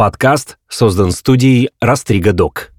Подкаст создан студией «Растрига Док».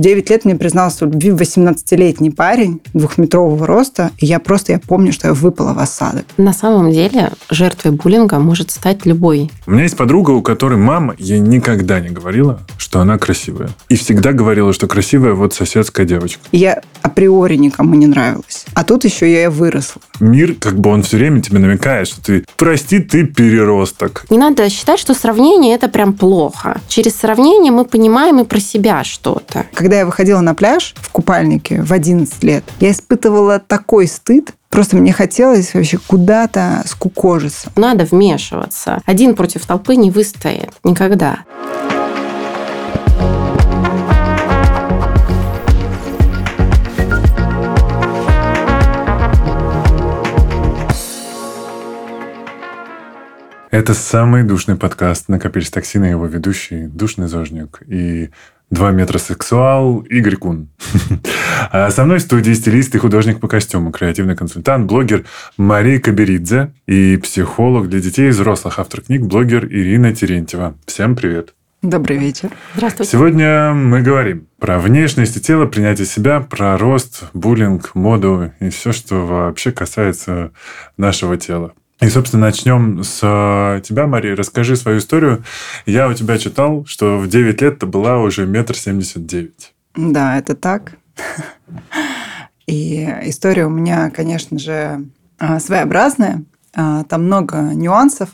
В 9 лет мне признался в любви 18-летний парень двухметрового роста, и я просто, я помню, что я выпала в осадок. На самом деле жертвой буллинга может стать любой. У меня есть подруга, у которой мама ей никогда не говорила, что она красивая. И всегда говорила, что красивая вот соседская девочка. И я априори никому не нравилась. А тут еще я и выросла. Мир, как бы он все время тебе намекает, что ты, прости, ты переросток. Не надо считать, что сравнение это прям плохо. Через сравнение мы понимаем и про себя что-то. Когда я выходила на пляж в купальнике в 11 лет, я испытывала такой стыд, Просто мне хотелось вообще куда-то скукожиться. Надо вмешиваться. Один против толпы не выстоит. Никогда. Это самый душный подкаст «Накопились токсины» его ведущий Душный Зожник и два метра сексуал Игорь Кун. А со мной в студии стилист и художник по костюму, креативный консультант, блогер Мария Каберидзе и психолог для детей и взрослых, автор книг, блогер Ирина Терентьева. Всем привет. Добрый вечер. Здравствуйте. Сегодня мы говорим про внешность и тело, принятие себя, про рост, буллинг, моду и все, что вообще касается нашего тела. И, собственно, начнем с э, тебя, Мария. Расскажи свою историю. Я у тебя читал, что в 9 лет ты была уже метр семьдесят девять. Да, это так. И история у меня, конечно же, а, своеобразная. А, там много нюансов.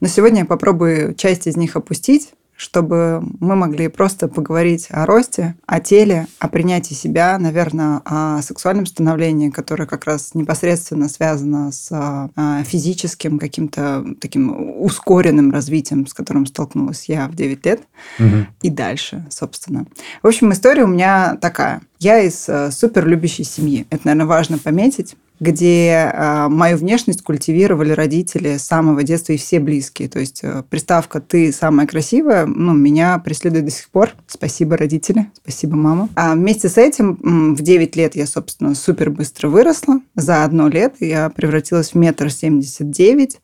Но сегодня я попробую часть из них опустить чтобы мы могли просто поговорить о росте, о теле, о принятии себя, наверное, о сексуальном становлении, которое как раз непосредственно связано с а, физическим каким-то таким ускоренным развитием, с которым столкнулась я в 9 лет угу. и дальше, собственно. В общем, история у меня такая. Я из э, супер любящей семьи. Это, наверное, важно пометить где э, мою внешность культивировали родители с самого детства и все близкие. То есть э, приставка «ты самая красивая» ну, меня преследует до сих пор. Спасибо, родители. Спасибо, мама. А вместе с этим в 9 лет я, собственно, супер быстро выросла. За одно лет я превратилась в метр семьдесят девять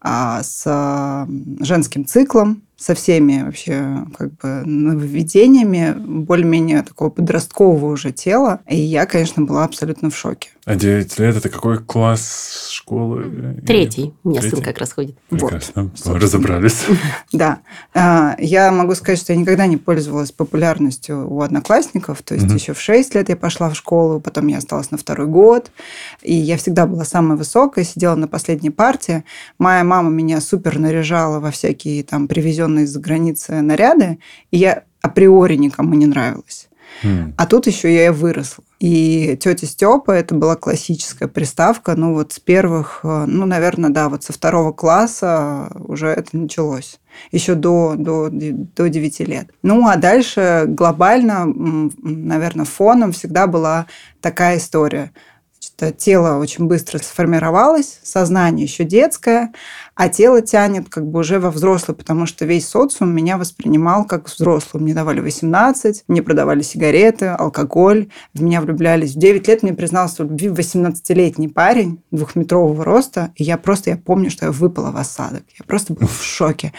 а, с женским циклом, со всеми вообще как бы нововведениями более-менее такого подросткового уже тела. И я, конечно, была абсолютно в шоке. А 9 лет – это какой класс школы? Третий. У меня сын как раз ходит. Прекрасно. Вот. Разобрались. Да. А, я могу сказать, что я никогда не пользовалась популярностью у одноклассников. То есть угу. еще в 6 лет я пошла в школу, потом я осталась на второй год. И я всегда была самая высокая, сидела на последней партии. Моя мама меня супер наряжала во всякие там привезенные из-за границы наряды. И я априори никому не нравилась. Mm. А тут еще я и выросла. И тетя Степа это была классическая приставка. Ну, вот с первых, э, ну, наверное, да, вот со второго класса уже это началось. Еще до, до, до 9 лет. Ну, а дальше глобально, наверное, фоном всегда была такая история – тело очень быстро сформировалось, сознание еще детское, а тело тянет как бы уже во взрослый, потому что весь социум меня воспринимал как взрослую. Мне давали 18, мне продавали сигареты, алкоголь, в меня влюблялись. В 9 лет мне признался в любви 18-летний парень двухметрового роста, и я просто, я помню, что я выпала в осадок. Я просто была в шоке,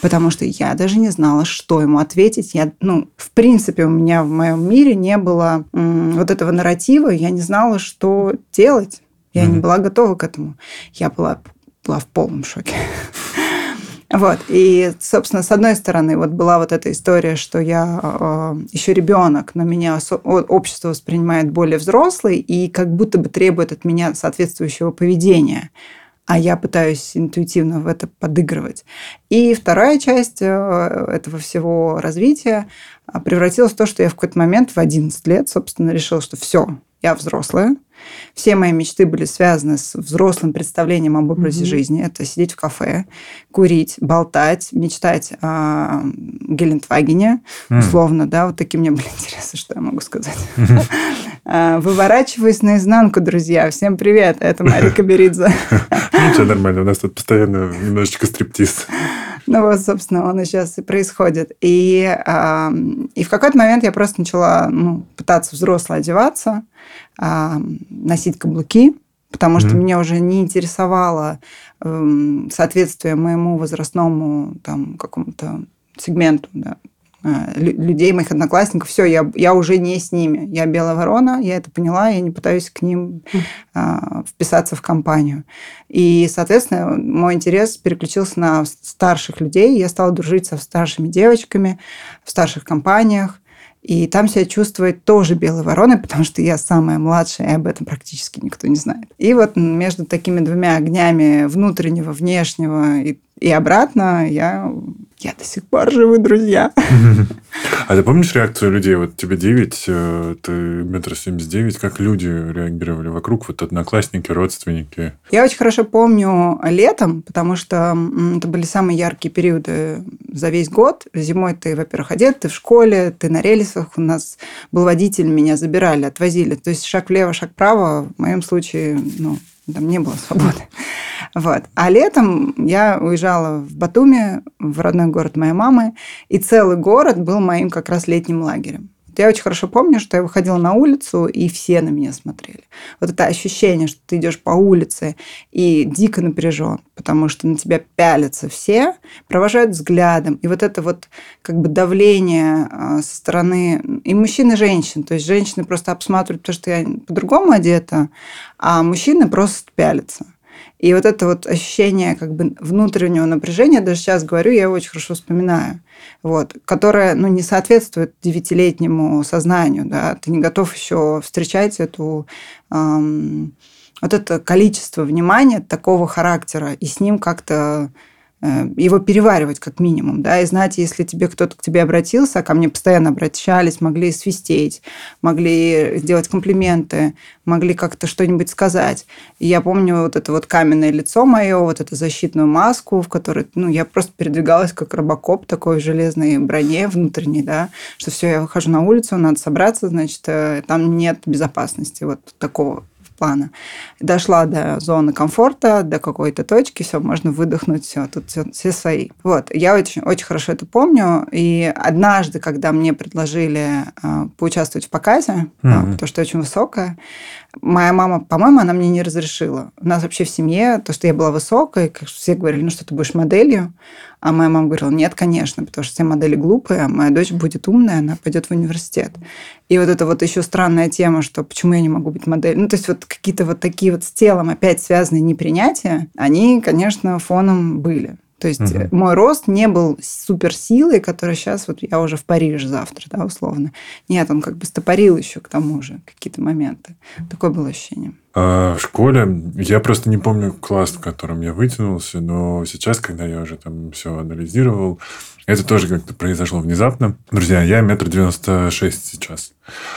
потому что я даже не знала, что ему ответить. Я, ну, в принципе, у меня в моем мире не было м- вот этого нарратива, я не знала, что делать. Я mm-hmm. не была готова к этому. Я была была в полном шоке. Вот. И, собственно, с одной стороны, вот была вот эта история, что я э, еще ребенок, но меня общество воспринимает более взрослый и как будто бы требует от меня соответствующего поведения. А я пытаюсь интуитивно в это подыгрывать. И вторая часть э, этого всего развития э, превратилась в то, что я в какой-то момент в 11 лет, собственно, решила, что все, я взрослая, все мои мечты были связаны с взрослым представлением об образе mm-hmm. жизни. Это сидеть в кафе, курить, болтать, мечтать о Гелендвагене, mm-hmm. условно, да, вот такие мне были интересы, что я могу сказать. Mm-hmm. Выворачиваюсь наизнанку, друзья. Всем привет, это Марика Беридзе. Ничего, нормально, у нас тут постоянно немножечко стриптиз. Ну вот, собственно, он и сейчас и происходит. И, и в какой-то момент я просто начала ну, пытаться взросло одеваться, носить каблуки, потому что mm-hmm. меня уже не интересовало э, соответствие моему возрастному там какому-то сегменту, да, людей, моих одноклассников, все, я, я уже не с ними. Я белая ворона, я это поняла, я не пытаюсь к ним а, вписаться в компанию. И, соответственно, мой интерес переключился на старших людей. Я стала дружить со старшими девочками в старших компаниях. И там себя чувствовать тоже белой вороной, потому что я самая младшая, и об этом практически никто не знает. И вот между такими двумя огнями внутреннего, внешнего и и обратно я, я до сих пор живы, друзья. А ты помнишь реакцию людей? Вот тебе 9, э, ты метр семьдесят девять. Как люди реагировали вокруг? Вот одноклассники, родственники? Я очень хорошо помню летом, потому что это были самые яркие периоды за весь год. Зимой ты, во-первых, одет, ты в школе, ты на рельсах. У нас был водитель, меня забирали, отвозили. То есть шаг влево, шаг вправо. В моем случае, ну, там не было свободы. Вот. А летом я уезжала в Батуми, в родной город моей мамы, и целый город был моим как раз летним лагерем. Я очень хорошо помню, что я выходила на улицу, и все на меня смотрели. Вот это ощущение, что ты идешь по улице и дико напряжен, потому что на тебя пялятся все, провожают взглядом. И вот это вот как бы давление а, со стороны и мужчин, и женщин. То есть женщины просто обсматривают, потому что я по-другому одета, а мужчины просто пялятся. И вот это вот ощущение как бы внутреннего напряжения, даже сейчас говорю, я его очень хорошо вспоминаю, вот, которое ну, не соответствует девятилетнему сознанию. Да? Ты не готов еще встречать эту эм, вот это количество внимания такого характера и с ним как-то его переваривать как минимум, да, и знать, если тебе кто-то к тебе обратился, а ко мне постоянно обращались, могли свистеть, могли сделать комплименты, могли как-то что-нибудь сказать. И я помню вот это вот каменное лицо мое, вот эту защитную маску, в которой, ну, я просто передвигалась как робокоп такой в железной броне внутренней, да, что все, я выхожу на улицу, надо собраться, значит, э, там нет безопасности вот такого плана. Дошла до зоны комфорта, до какой-то точки, все, можно выдохнуть, все, тут все, все свои. Вот, я очень, очень хорошо это помню. И однажды, когда мне предложили э, поучаствовать в показе, mm-hmm. потому что очень высокая, моя мама, по-моему, она мне не разрешила. У нас вообще в семье, то, что я была высокой, как все говорили, ну что ты будешь моделью, а моя мама говорила, нет, конечно, потому что все модели глупые, а моя дочь будет умная, она пойдет в университет. И вот это вот еще странная тема, что почему я не могу быть моделью. Ну, то есть вот какие-то вот такие вот с телом опять связанные непринятия, они, конечно, фоном были. То есть угу. мой рост не был суперсилой, которая сейчас, вот я уже в Париже завтра, да, условно. Нет, он как бы стопорил еще к тому же какие-то моменты. Такое было ощущение. А в школе я просто не помню класс, в котором я вытянулся, но сейчас, когда я уже там все анализировал, это тоже как-то произошло внезапно. Друзья, я метр девяносто шесть сейчас.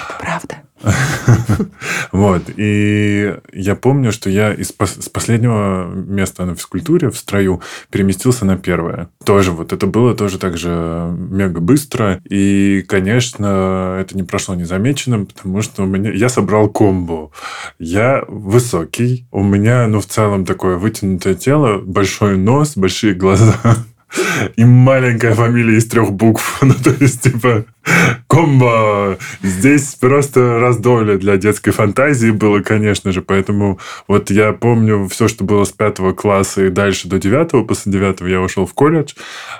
Это правда. Вот. И я помню, что я из с последнего места на физкультуре в строю переместился на первое. Тоже вот это было тоже так же мега быстро. И, конечно, это не прошло незамеченным, потому что у меня я собрал комбо. Я высокий. У меня, ну, в целом такое вытянутое тело, большой нос, большие глаза. И маленькая фамилия из трех букв. Ну, то есть, типа, комбо. Здесь просто раздолье для детской фантазии было, конечно же. Поэтому вот я помню все, что было с пятого класса и дальше до девятого. После девятого я ушел в колледж.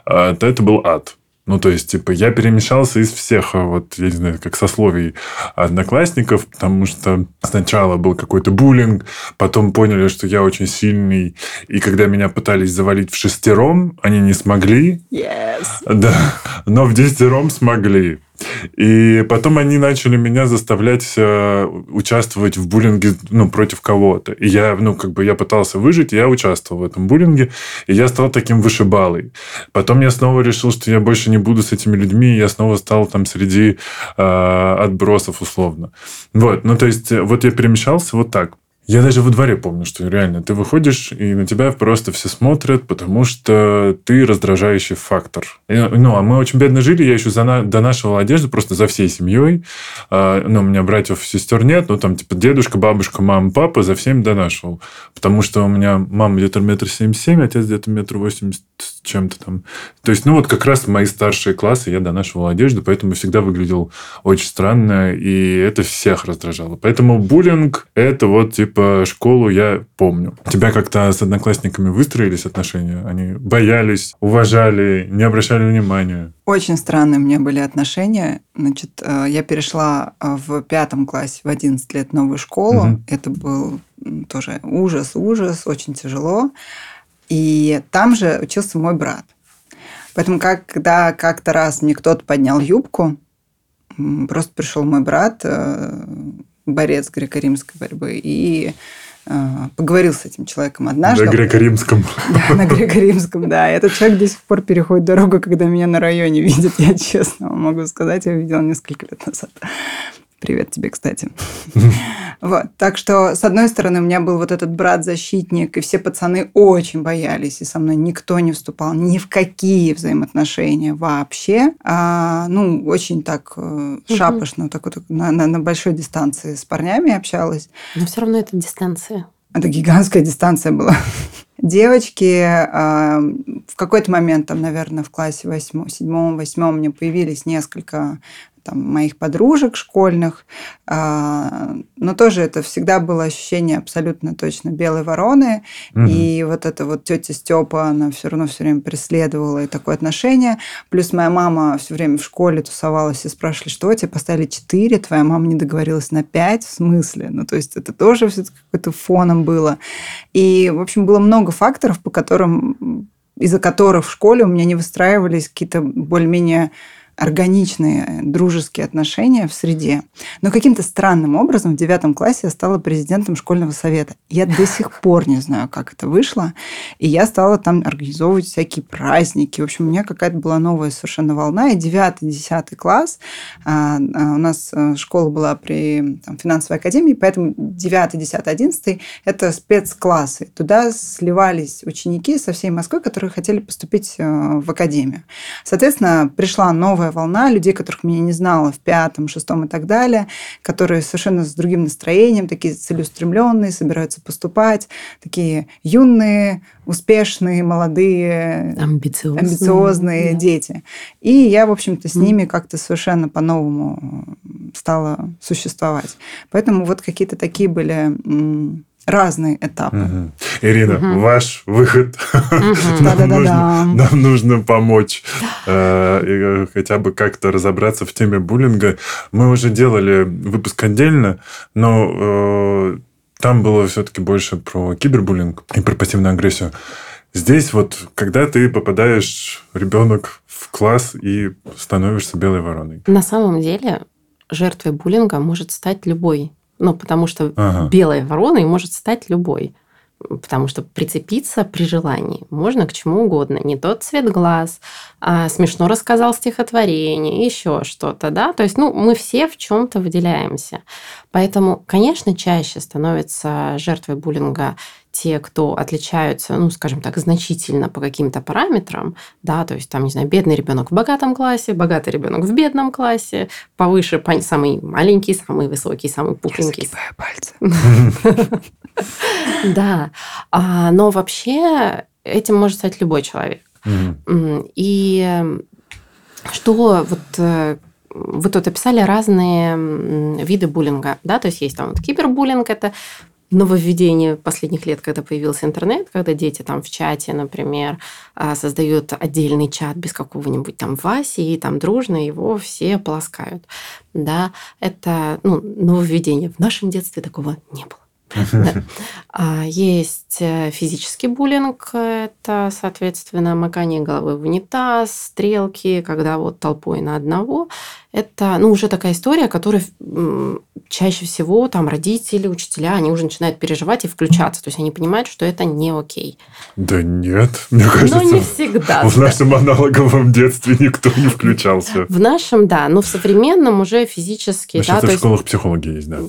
А, то это был ад. Ну, то есть, типа, я перемешался из всех, а, вот, я не знаю, как сословий одноклассников, потому что сначала был какой-то буллинг, потом поняли, что я очень сильный, и когда меня пытались завалить в шестером, они не смогли. Yes. Да, но в десятером смогли. И потом они начали меня заставлять э, участвовать в буллинге ну, против кого-то. И я, ну, как бы я пытался выжить, я участвовал в этом буллинге, и я стал таким вышибалой. Потом я снова решил, что я больше не буду с этими людьми, и я снова стал там среди э, отбросов условно. Вот, ну, то есть, э, вот я перемещался вот так. Я даже во дворе помню, что реально ты выходишь, и на тебя просто все смотрят, потому что ты раздражающий фактор. И, ну, а мы очень бедно жили, я еще за, донашивал одежду просто за всей семьей. А, ну, у меня братьев, сестер нет, ну, там, типа, дедушка, бабушка, мама, папа, за всеми донашивал. Потому что у меня мама где-то метр семьдесят семь, отец где-то метр восемьдесят чем-то там. То есть, ну вот как раз мои старшие классы я донашивал одежду, поэтому всегда выглядел очень странно, и это всех раздражало. Поэтому буллинг – это вот типа школу я помню. У тебя как-то с одноклассниками выстроились отношения? Они боялись, уважали, не обращали внимания? Очень странные у меня были отношения. Значит, э, я перешла э, в пятом классе в 11 лет новую школу. Угу. Это был тоже ужас, ужас, очень тяжело. И там же учился мой брат. Поэтому, когда как-то раз мне кто-то поднял юбку, просто пришел мой брат, э, борец греко-римской борьбы, и э, поговорил с этим человеком однажды. На греко-римском. Да, на греко-римском, да. Этот человек до сих пор переходит дорогу, когда меня на районе видит, я честно могу сказать, я видела несколько лет назад. Привет тебе, кстати. Вот. Так что, с одной стороны, у меня был вот этот брат-защитник, и все пацаны очень боялись, и со мной никто не вступал ни в какие взаимоотношения вообще. А, ну, очень так э, шапошно, так вот на, на, на большой дистанции с парнями общалась. Но все равно это дистанция. Это гигантская дистанция была. Девочки э, в какой-то момент, там, наверное, в классе восьмом, седьмом, восьмом мне появились несколько там, моих подружек школьных, а, но тоже это всегда было ощущение абсолютно точно белой вороны, угу. и вот эта вот тетя Степа, она все равно все время преследовала и такое отношение, плюс моя мама все время в школе тусовалась и спрашивали, что тебе поставили 4, твоя мама не договорилась на 5, в смысле? Ну, то есть это тоже все какое-то фоном было. И, в общем, было много факторов, по которым из-за которых в школе у меня не выстраивались какие-то более-менее органичные дружеские отношения в среде. Но каким-то странным образом в девятом классе я стала президентом школьного совета. Я до сих пор не знаю, как это вышло. И я стала там организовывать всякие праздники. В общем, у меня какая-то была новая совершенно волна. И девятый, десятый класс, а, а, у нас э, школа была при там, финансовой академии, поэтому девятый, десятый, одиннадцатый – это спецклассы. Туда сливались ученики со всей Москвы, которые хотели поступить э, в академию. Соответственно, пришла новая новая волна людей, которых меня не знала в пятом, шестом и так далее, которые совершенно с другим настроением, такие целеустремленные, собираются поступать, такие юные, успешные, молодые, амбициозные, амбициозные да. дети. И я, в общем-то, с ними как-то совершенно по-новому стала существовать. Поэтому вот какие-то такие были разные этапы. Угу. Ирина, угу. ваш выход. Угу. нам, нужно, нам нужно помочь э, хотя бы как-то разобраться в теме буллинга. Мы уже делали выпуск отдельно, но э, там было все-таки больше про кибербуллинг и про пассивную агрессию. Здесь вот, когда ты попадаешь, ребенок, в класс и становишься белой вороной. На самом деле жертвой буллинга может стать любой ну, потому что ага. белой вороной может стать любой. Потому что прицепиться при желании можно к чему угодно. Не тот цвет глаз, а смешно рассказал стихотворение, еще что-то, да. То есть, ну, мы все в чем-то выделяемся. Поэтому, конечно, чаще становится жертвой буллинга те, кто отличаются, ну, скажем так, значительно по каким-то параметрам, да, то есть там, не знаю, бедный ребенок в богатом классе, богатый ребенок в бедном классе, повыше самый маленький, самый высокий, самый пухленький. Я пальцы. Да, а, но вообще этим может стать любой человек. И что вот э, вы тут описали разные виды буллинга, да, то есть есть там вот кибербуллинг, это нововведение последних лет, когда появился интернет, когда дети там в чате, например, а, создают отдельный чат без какого-нибудь там Васи, и там дружно его все полоскают. Да, это ну, нововведение. В нашем детстве такого не было. А, есть э, физический буллинг, это, соответственно, макание головы в унитаз, стрелки, когда вот толпой на одного. Это, ну, уже такая история, которая чаще всего там родители, учителя, они уже начинают переживать и включаться. То есть они понимают, что это не окей. Да нет, мне кажется. Но не всегда. В нашем аналоговом детстве никто не включался. В нашем, да, но в современном уже физически. Да, в школах есть... психологи есть, да.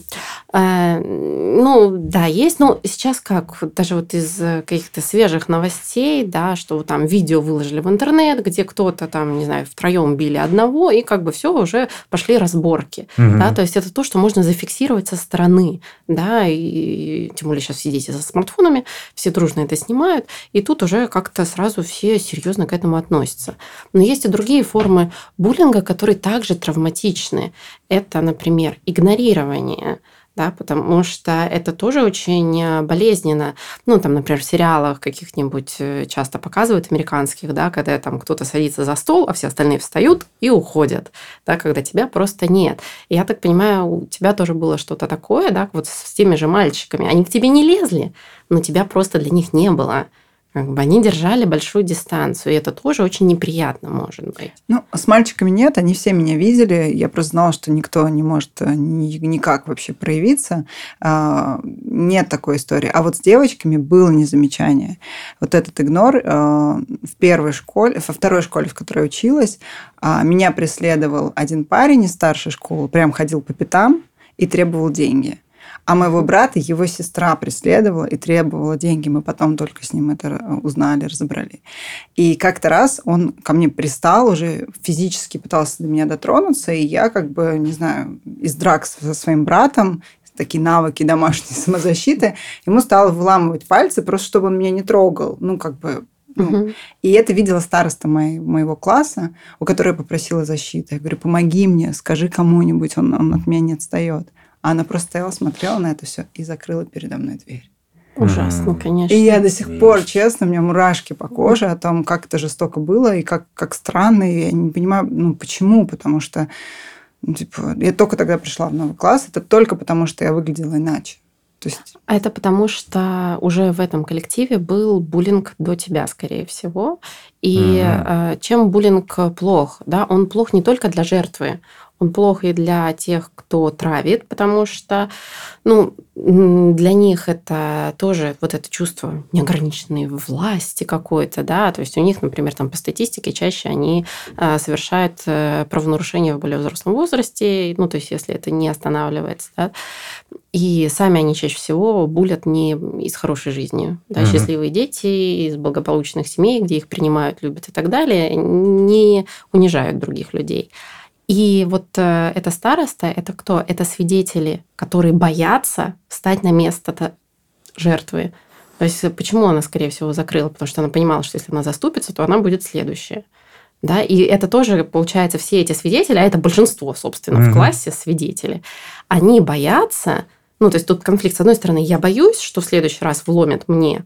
Э, ну, Ну, да, есть. Но сейчас как, даже вот из каких-то свежих новостей, да, что там видео выложили в интернет, где кто-то там, не знаю, втроем били одного, и как бы все уже пошли разборки. Угу. Да, то есть это то, что можно зафиксировать со стороны, да, и тем более сейчас все дети со смартфонами, все дружно это снимают, и тут уже как-то сразу все серьезно к этому относятся. Но есть и другие формы буллинга, которые также травматичны. Это, например, игнорирование да, потому что это тоже очень э, болезненно. Ну, там, например, в сериалах каких-нибудь э, часто показывают американских, да, когда там кто-то садится за стол, а все остальные встают и уходят, да, когда тебя просто нет. И я так понимаю, у тебя тоже было что-то такое, да, вот с теми же мальчиками. Они к тебе не лезли, но тебя просто для них не было. Как бы они держали большую дистанцию, и это тоже очень неприятно может быть. Ну, с мальчиками нет, они все меня видели. Я просто знала, что никто не может э, никак вообще проявиться. А, нет такой истории. А вот с девочками было незамечание. Вот этот игнор э, в первой школе, во второй школе, в которой училась, а, меня преследовал один парень из старшей школы, прям ходил по пятам и требовал деньги. А моего брата его сестра преследовала и требовала деньги. Мы потом только с ним это узнали, разобрали. И как-то раз он ко мне пристал, уже физически пытался до меня дотронуться, и я как бы, не знаю, из драк со своим братом такие навыки домашней самозащиты, ему стало выламывать пальцы, просто чтобы он меня не трогал. Ну, как бы ну, угу. И это видела староста моей, моего класса, у которой я попросила защиты. Я говорю, помоги мне, скажи кому-нибудь, он, он от меня не отстает. А она просто стояла, смотрела на это все и закрыла передо мной дверь. Ужасно, конечно. И я до сих пор, честно, у меня мурашки по коже о том, как это жестоко было и как, как странно. И я не понимаю, ну, почему. Потому что, ну, типа, я только тогда пришла в новый класс. Это только потому, что я выглядела иначе. То есть... А это потому, что уже в этом коллективе был буллинг до тебя, скорее всего. И mm-hmm. чем буллинг плох? Да? Он плох не только для жертвы, он плох и для тех, кто травит, потому что ну, для них это тоже вот это чувство неограниченной власти какой-то, да, то есть у них, например, там по статистике чаще они э, совершают э, правонарушения в более взрослом возрасте, ну, то есть если это не останавливается, да, и сами они чаще всего булят не из хорошей жизни. Да, угу. Счастливые дети из благополучных семей, где их принимают, любят и так далее, не унижают других людей. И вот э, эта староста, это кто? Это свидетели, которые боятся встать на место жертвы. То есть э, почему она, скорее всего, закрыла? Потому что она понимала, что если она заступится, то она будет следующая. Да? И это тоже, получается, все эти свидетели, а это большинство, собственно, mm-hmm. в классе свидетели, они боятся, ну, то есть тут конфликт. С одной стороны, я боюсь, что в следующий раз вломят мне,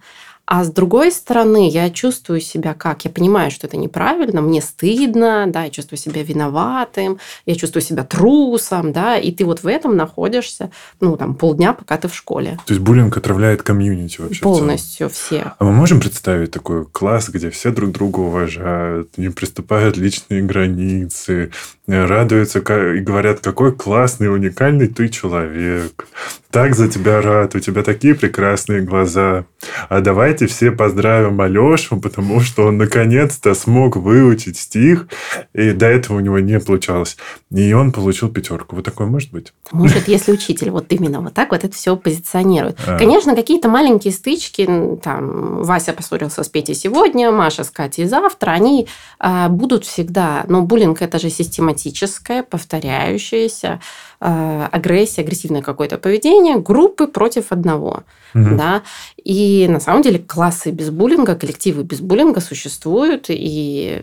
а с другой стороны, я чувствую себя как? Я понимаю, что это неправильно, мне стыдно, да, я чувствую себя виноватым, я чувствую себя трусом, да, и ты вот в этом находишься, ну, там, полдня, пока ты в школе. То есть буллинг отравляет комьюнити вообще? Полностью все. А мы можем представить такой класс, где все друг друга уважают, не приступают личные границы, радуются и говорят, какой классный, уникальный ты человек. Так за тебя рад, у тебя такие прекрасные глаза. А давайте все поздравим Алешу, потому что он наконец-то смог выучить стих, и до этого у него не получалось. И он получил пятерку. Вот такое может быть? Может, если учитель вот именно вот так вот это все позиционирует. А. Конечно, какие-то маленькие стычки, там, Вася поссорился с Петей сегодня, Маша с Катей завтра, они а, будут всегда. Но буллинг – это же систематическое, повторяющееся э, агрессия, агрессивное какое-то поведение группы против одного. Угу. Да? И на самом деле классы без буллинга, коллективы без буллинга существуют, и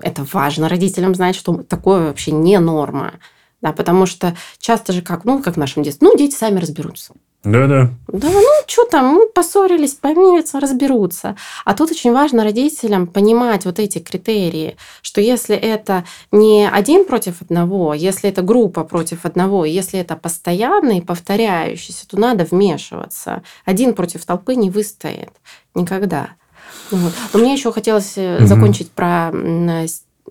это важно родителям знать, что такое вообще не норма. Да, потому что часто же как, ну, как в нашем детстве, ну, дети сами разберутся. Да-да. Да, ну что там, ну, поссорились, помирятся, разберутся. А тут очень важно родителям понимать вот эти критерии, что если это не один против одного, если это группа против одного, если это постоянный, повторяющийся, то надо вмешиваться. Один против толпы не выстоит никогда. Вот. Но мне еще хотелось угу. закончить про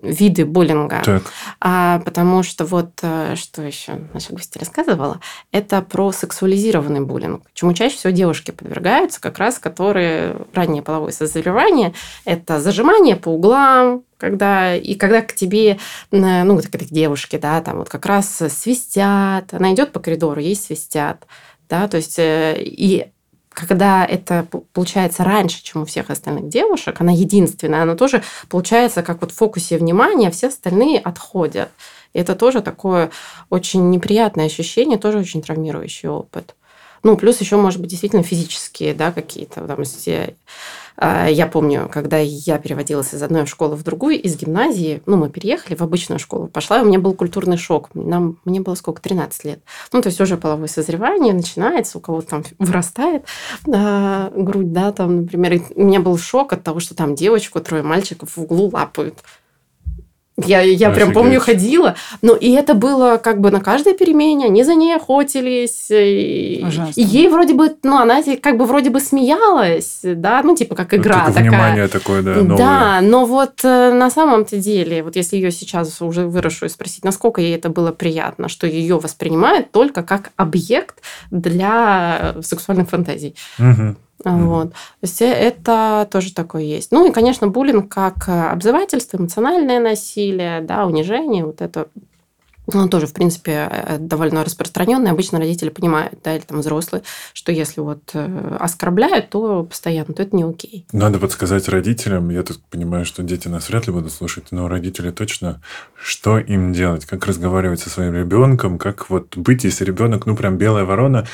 виды буллинга. Так. А, потому что вот э, что еще наша гостья рассказывала, это про сексуализированный буллинг, чему чаще всего девушки подвергаются, как раз которые раннее половое созревание, это зажимание по углам, когда и когда к тебе, ну, к девушке, да, там вот как раз свистят, она идет по коридору, ей свистят, Да, то есть э, и когда это получается раньше, чем у всех остальных девушек, она единственная, она тоже получается как вот в фокусе внимания, все остальные отходят. И это тоже такое очень неприятное ощущение, тоже очень травмирующий опыт. Ну, плюс еще, может быть, действительно физические, да, какие-то, там, если а, я помню, когда я переводилась из одной школы в другую, из гимназии, ну, мы переехали в обычную школу, пошла, и у меня был культурный шок. Нам, мне было сколько? 13 лет. Ну, то есть уже половое созревание начинается, у кого-то там вырастает э, грудь, да, там, например. И у меня был шок от того, что там девочку, трое мальчиков в углу лапают. Я, я прям помню, ходила. Ну, и это было как бы на каждой перемене. Они за ней охотились. И, и ей вроде бы, ну, она как бы вроде бы смеялась, да, ну, типа как игра Только такая. внимание такое, да, новое. Да, но вот э, на самом-то деле, вот если ее сейчас уже выросшую спросить, насколько ей это было приятно, что ее воспринимают только как объект для сексуальных фантазий. Угу. Вот. То есть э, это тоже такое есть. Ну и, конечно, буллинг как э, обзывательство, эмоциональное насилие, да, унижение, вот это ну, тоже, в принципе, э, довольно распространенный. Обычно родители понимают, да, или там взрослые, что если вот э, оскорбляют, то постоянно, то это не окей. Надо подсказать родителям. Я тут понимаю, что дети нас вряд ли будут слушать, но родители точно, что им делать, как разговаривать со своим ребенком, как вот быть, если ребенок, ну, прям белая ворона.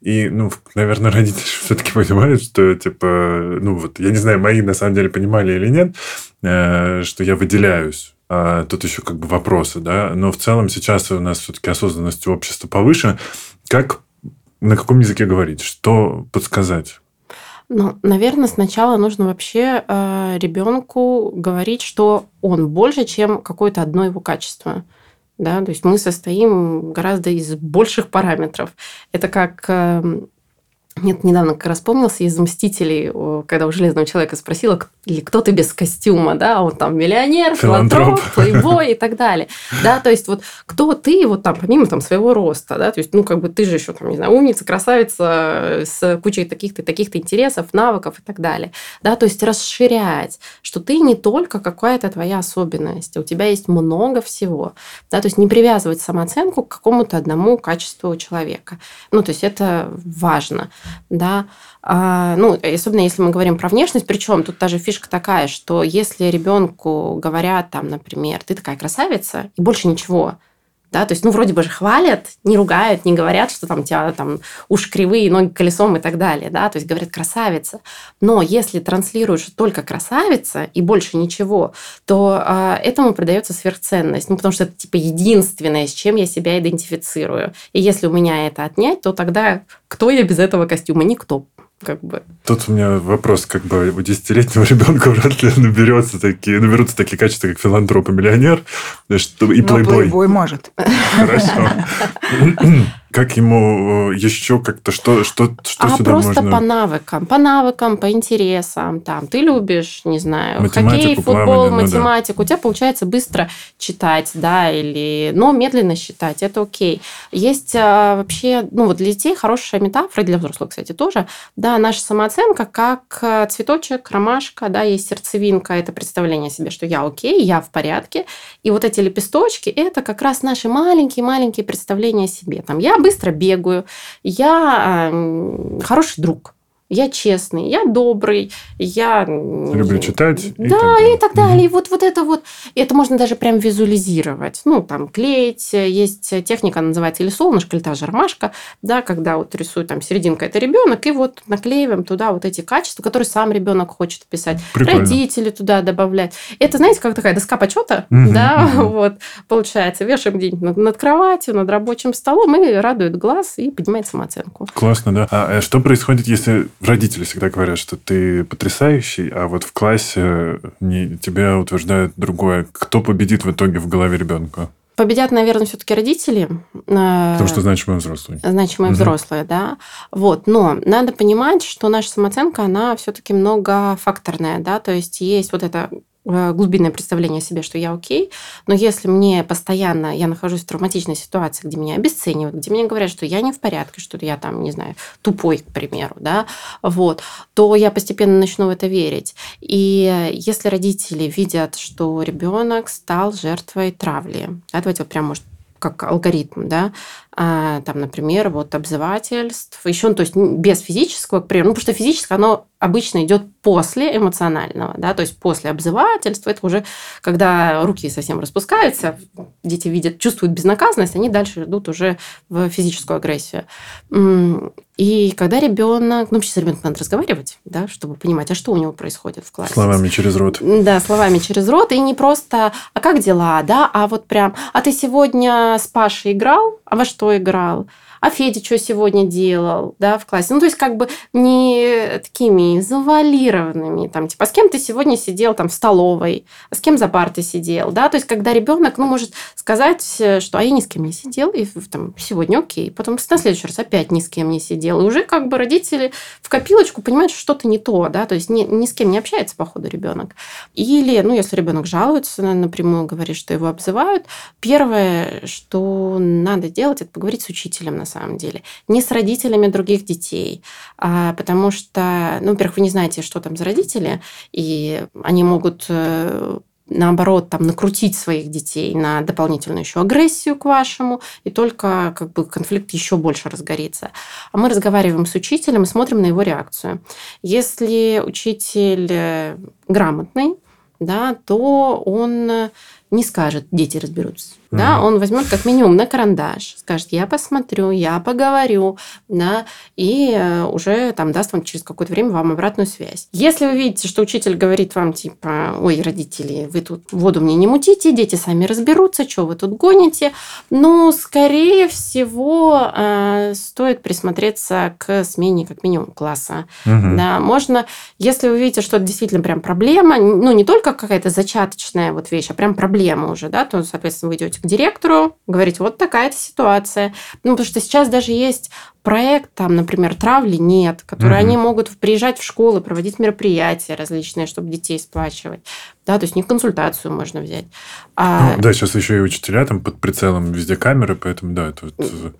И, ну, наверное, родители все-таки понимают, что, типа, ну, вот, я не знаю, мои на самом деле понимали или нет, э, что я выделяюсь тут еще как бы вопросы, да. Но в целом сейчас у нас все-таки осознанность общества повыше. Как, на каком языке говорить? Что подсказать? Ну, наверное, сначала нужно вообще э, ребенку говорить, что он больше, чем какое-то одно его качество. Да? То есть мы состоим гораздо из больших параметров. Это как э, нет, недавно как раз вспомнился из «Мстителей», когда у Железного Человека спросила, или кто ты без костюма, да, а он там миллионер, филантроп, плейбой и так далее. Да, то есть вот кто ты, вот там, помимо там своего роста, да, то есть, ну, как бы ты же еще там, не знаю, умница, красавица с кучей таких-то, таких-то интересов, навыков и так далее. Да, то есть расширять, что ты не только какая-то твоя особенность, у тебя есть много всего. Да, то есть не привязывать самооценку к какому-то одному качеству человека. Ну, то есть это важно да, а, ну, особенно если мы говорим про внешность, причем тут даже фишка такая, что если ребенку говорят там, например, ты такая красавица и больше ничего, да, то есть, ну, вроде бы же хвалят, не ругают, не говорят, что там у тебя там уши кривые, ноги колесом и так далее, да, то есть говорят красавица. Но если транслируешь только красавица и больше ничего, то э, этому придается сверхценность, ну, потому что это типа единственное, с чем я себя идентифицирую. И если у меня это отнять, то тогда кто я без этого костюма? Никто как бы. Тут у меня вопрос, как бы у десятилетнего ребенка вряд ли наберется такие, наберутся такие качества, как филантроп и миллионер, что, и плейбой. плейбой может. Хорошо. Как ему э, еще как-то, что, что, что а сюда просто можно... по навыкам, по навыкам, по интересам. Там, ты любишь, не знаю, Математику, хоккей, футбол, плавание, ну да. математику. У тебя получается быстро читать, да, или, но медленно считать, это окей. Есть а, вообще, ну вот для детей хорошая метафора, для взрослых, кстати, тоже, да, наша самооценка как э, цветочек, ромашка, да, есть сердцевинка, это представление о себе, что я окей, я в порядке, и вот эти лепесточки, это как раз наши маленькие-маленькие представления о себе. Там я быстро бегаю, я э, хороший друг, я честный, я добрый, я... Люблю читать. И да, так и так далее. И вот, вот это вот, это можно даже прям визуализировать. Ну, там, клеить. Есть техника, называется или солнышко, или та же ромашка, да, когда вот рисует там серединка это ребенок, и вот наклеиваем туда вот эти качества, которые сам ребенок хочет писать. Прикольно. Родители туда добавлять. Это, знаете, как такая доска почета, Мгм, да, мгм. вот, получается. Вешаем где-нибудь над, над кроватью, над рабочим столом, и радует глаз, и поднимает самооценку. Классно, да. А э, что происходит, если родители всегда говорят, что ты потрясающий, а вот в классе не, тебя утверждают другое? Кто победит в итоге в голове ребенка? Победят, наверное, все-таки родители. Э, Потому что значимый взрослый. значимые Мгм. взрослые, да. Вот, но надо понимать, что наша самооценка, она все-таки многофакторная, да, то есть есть вот это э, глубинное представление о себе, что я окей, но если мне постоянно, я нахожусь в травматичной ситуации, где меня обесценивают, где мне говорят, что я не в порядке, что я там, не знаю, тупой, к примеру, да, вот, то я постепенно начну в это верить. И если родители видят, что ребенок стал жертвой травли, да, давайте вот прям, может, как алгоритм, да, а, там, например, вот обзывательств, еще, ну, то есть без физического, к примеру, ну, потому что физическое, оно обычно идет после эмоционального, да, то есть после обзывательства, это уже когда руки совсем распускаются, дети видят, чувствуют безнаказанность, они дальше идут уже в физическую агрессию. И когда ребенок, ну, вообще с ребенком надо разговаривать, да, чтобы понимать, а что у него происходит в классе. Словами через рот. Да, словами через рот, и не просто, а как дела, да, а вот прям, а ты сегодня с Пашей играл, а во что играл? А Федя что сегодня делал, да, в классе. Ну, то есть как бы не такими завалированными, там, типа, с кем ты сегодня сидел там в столовой, а с кем за партой сидел, да, то есть когда ребенок, ну, может сказать, что а я ни с кем не сидел, и там сегодня окей, потом на следующий раз опять ни с кем не сидел, и уже как бы родители в копилочку понимают, что что-то не то, да, то есть ни, ни с кем не общается, по ходу ребенок. Или, ну, если ребенок жалуется, напрямую говорит, что его обзывают, первое, что надо делать, это поговорить с учителем, на самом деле. Не с родителями других детей, а потому что, ну, во-первых, вы не знаете, что там за родители, и они могут э, наоборот, там, накрутить своих детей на дополнительную еще агрессию к вашему, и только как бы конфликт еще больше разгорится. А мы разговариваем с учителем и смотрим на его реакцию. Если учитель э, грамотный, да, то он не скажет, дети разберутся. Mm-hmm. Да, он возьмет как минимум на карандаш, скажет, я посмотрю, я поговорю, да, и э, уже там даст вам через какое-то время вам обратную связь. Если вы видите, что учитель говорит вам типа, ой, родители, вы тут воду мне не мутите, дети сами разберутся, что вы тут гоните, ну, скорее всего, э, стоит присмотреться к смене как минимум класса. Mm-hmm. Да, можно, если вы видите, что это действительно прям проблема, ну, не только какая-то зачаточная вот вещь, а прям проблема уже, да, то, соответственно, вы идете к директору, говорите, вот такая-то ситуация. Ну, потому что сейчас даже есть проект, там, например, травли нет, которые угу. они могут приезжать в школы, проводить мероприятия различные, чтобы детей сплачивать. Да, то есть не консультацию можно взять. А... Ну, да, сейчас еще и учителя там под прицелом везде камеры, поэтому да, это вот... Э,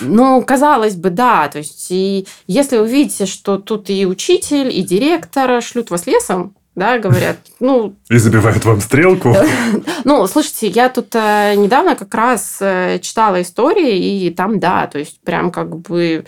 ну, казалось бы, да. То есть, и если вы видите, что тут и учитель, и директор шлют вас лесом, да, говорят, ну... И забивают вам стрелку. Ну, слушайте, я тут э, недавно как раз э, читала истории, и там, да, то есть прям как бы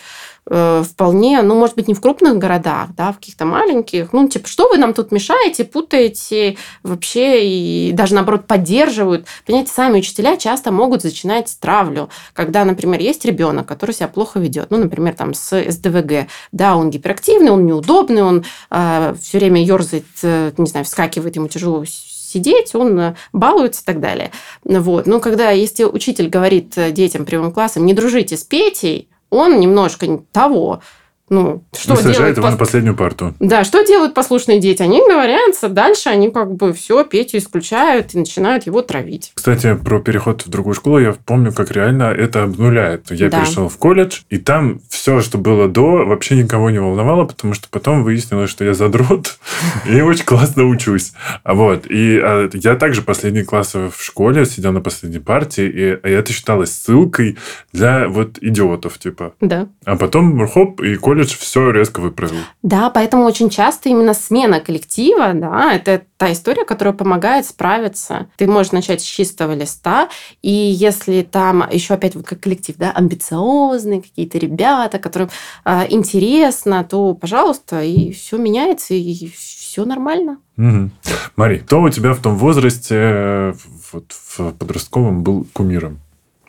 вполне, ну, может быть, не в крупных городах, да, в каких-то маленьких. Ну, типа, что вы нам тут мешаете, путаете вообще и даже, наоборот, поддерживают. Понимаете, сами учителя часто могут начинать травлю, когда, например, есть ребенок, который себя плохо ведет, ну, например, там с СДВГ, да, он гиперактивный, он неудобный, он э, все время ерзает, э, не знаю, вскакивает, ему тяжело сидеть, он балуется и так далее. Вот. Но когда, если учитель говорит детям прямым классом, не дружите с Петей, он немножко того. Ну, что Сажает делают... его пос... на последнюю парту. Да, что делают послушные дети? Они говорятся, дальше они как бы все, Петю исключают и начинают его травить. Кстати, про переход в другую школу я помню, как реально это обнуляет. Я да. перешел в колледж, и там все, что было до, вообще никого не волновало, потому что потом выяснилось, что я задрот, и очень классно учусь. А вот, и а, я также последний класс в школе сидел на последней партии, и это считалось ссылкой для вот идиотов, типа. Да. А потом, хоп, и колледж колледж все резко выпрыгнул. Да, поэтому очень часто именно смена коллектива, да, это та история, которая помогает справиться. Ты можешь начать с чистого листа, и если там еще опять вот как коллектив, да, амбициозные какие-то ребята, которым э, интересно, то, пожалуйста, и все меняется, и все нормально. Угу. Мари, кто у тебя в том возрасте, э, вот в подростковом, был кумиром?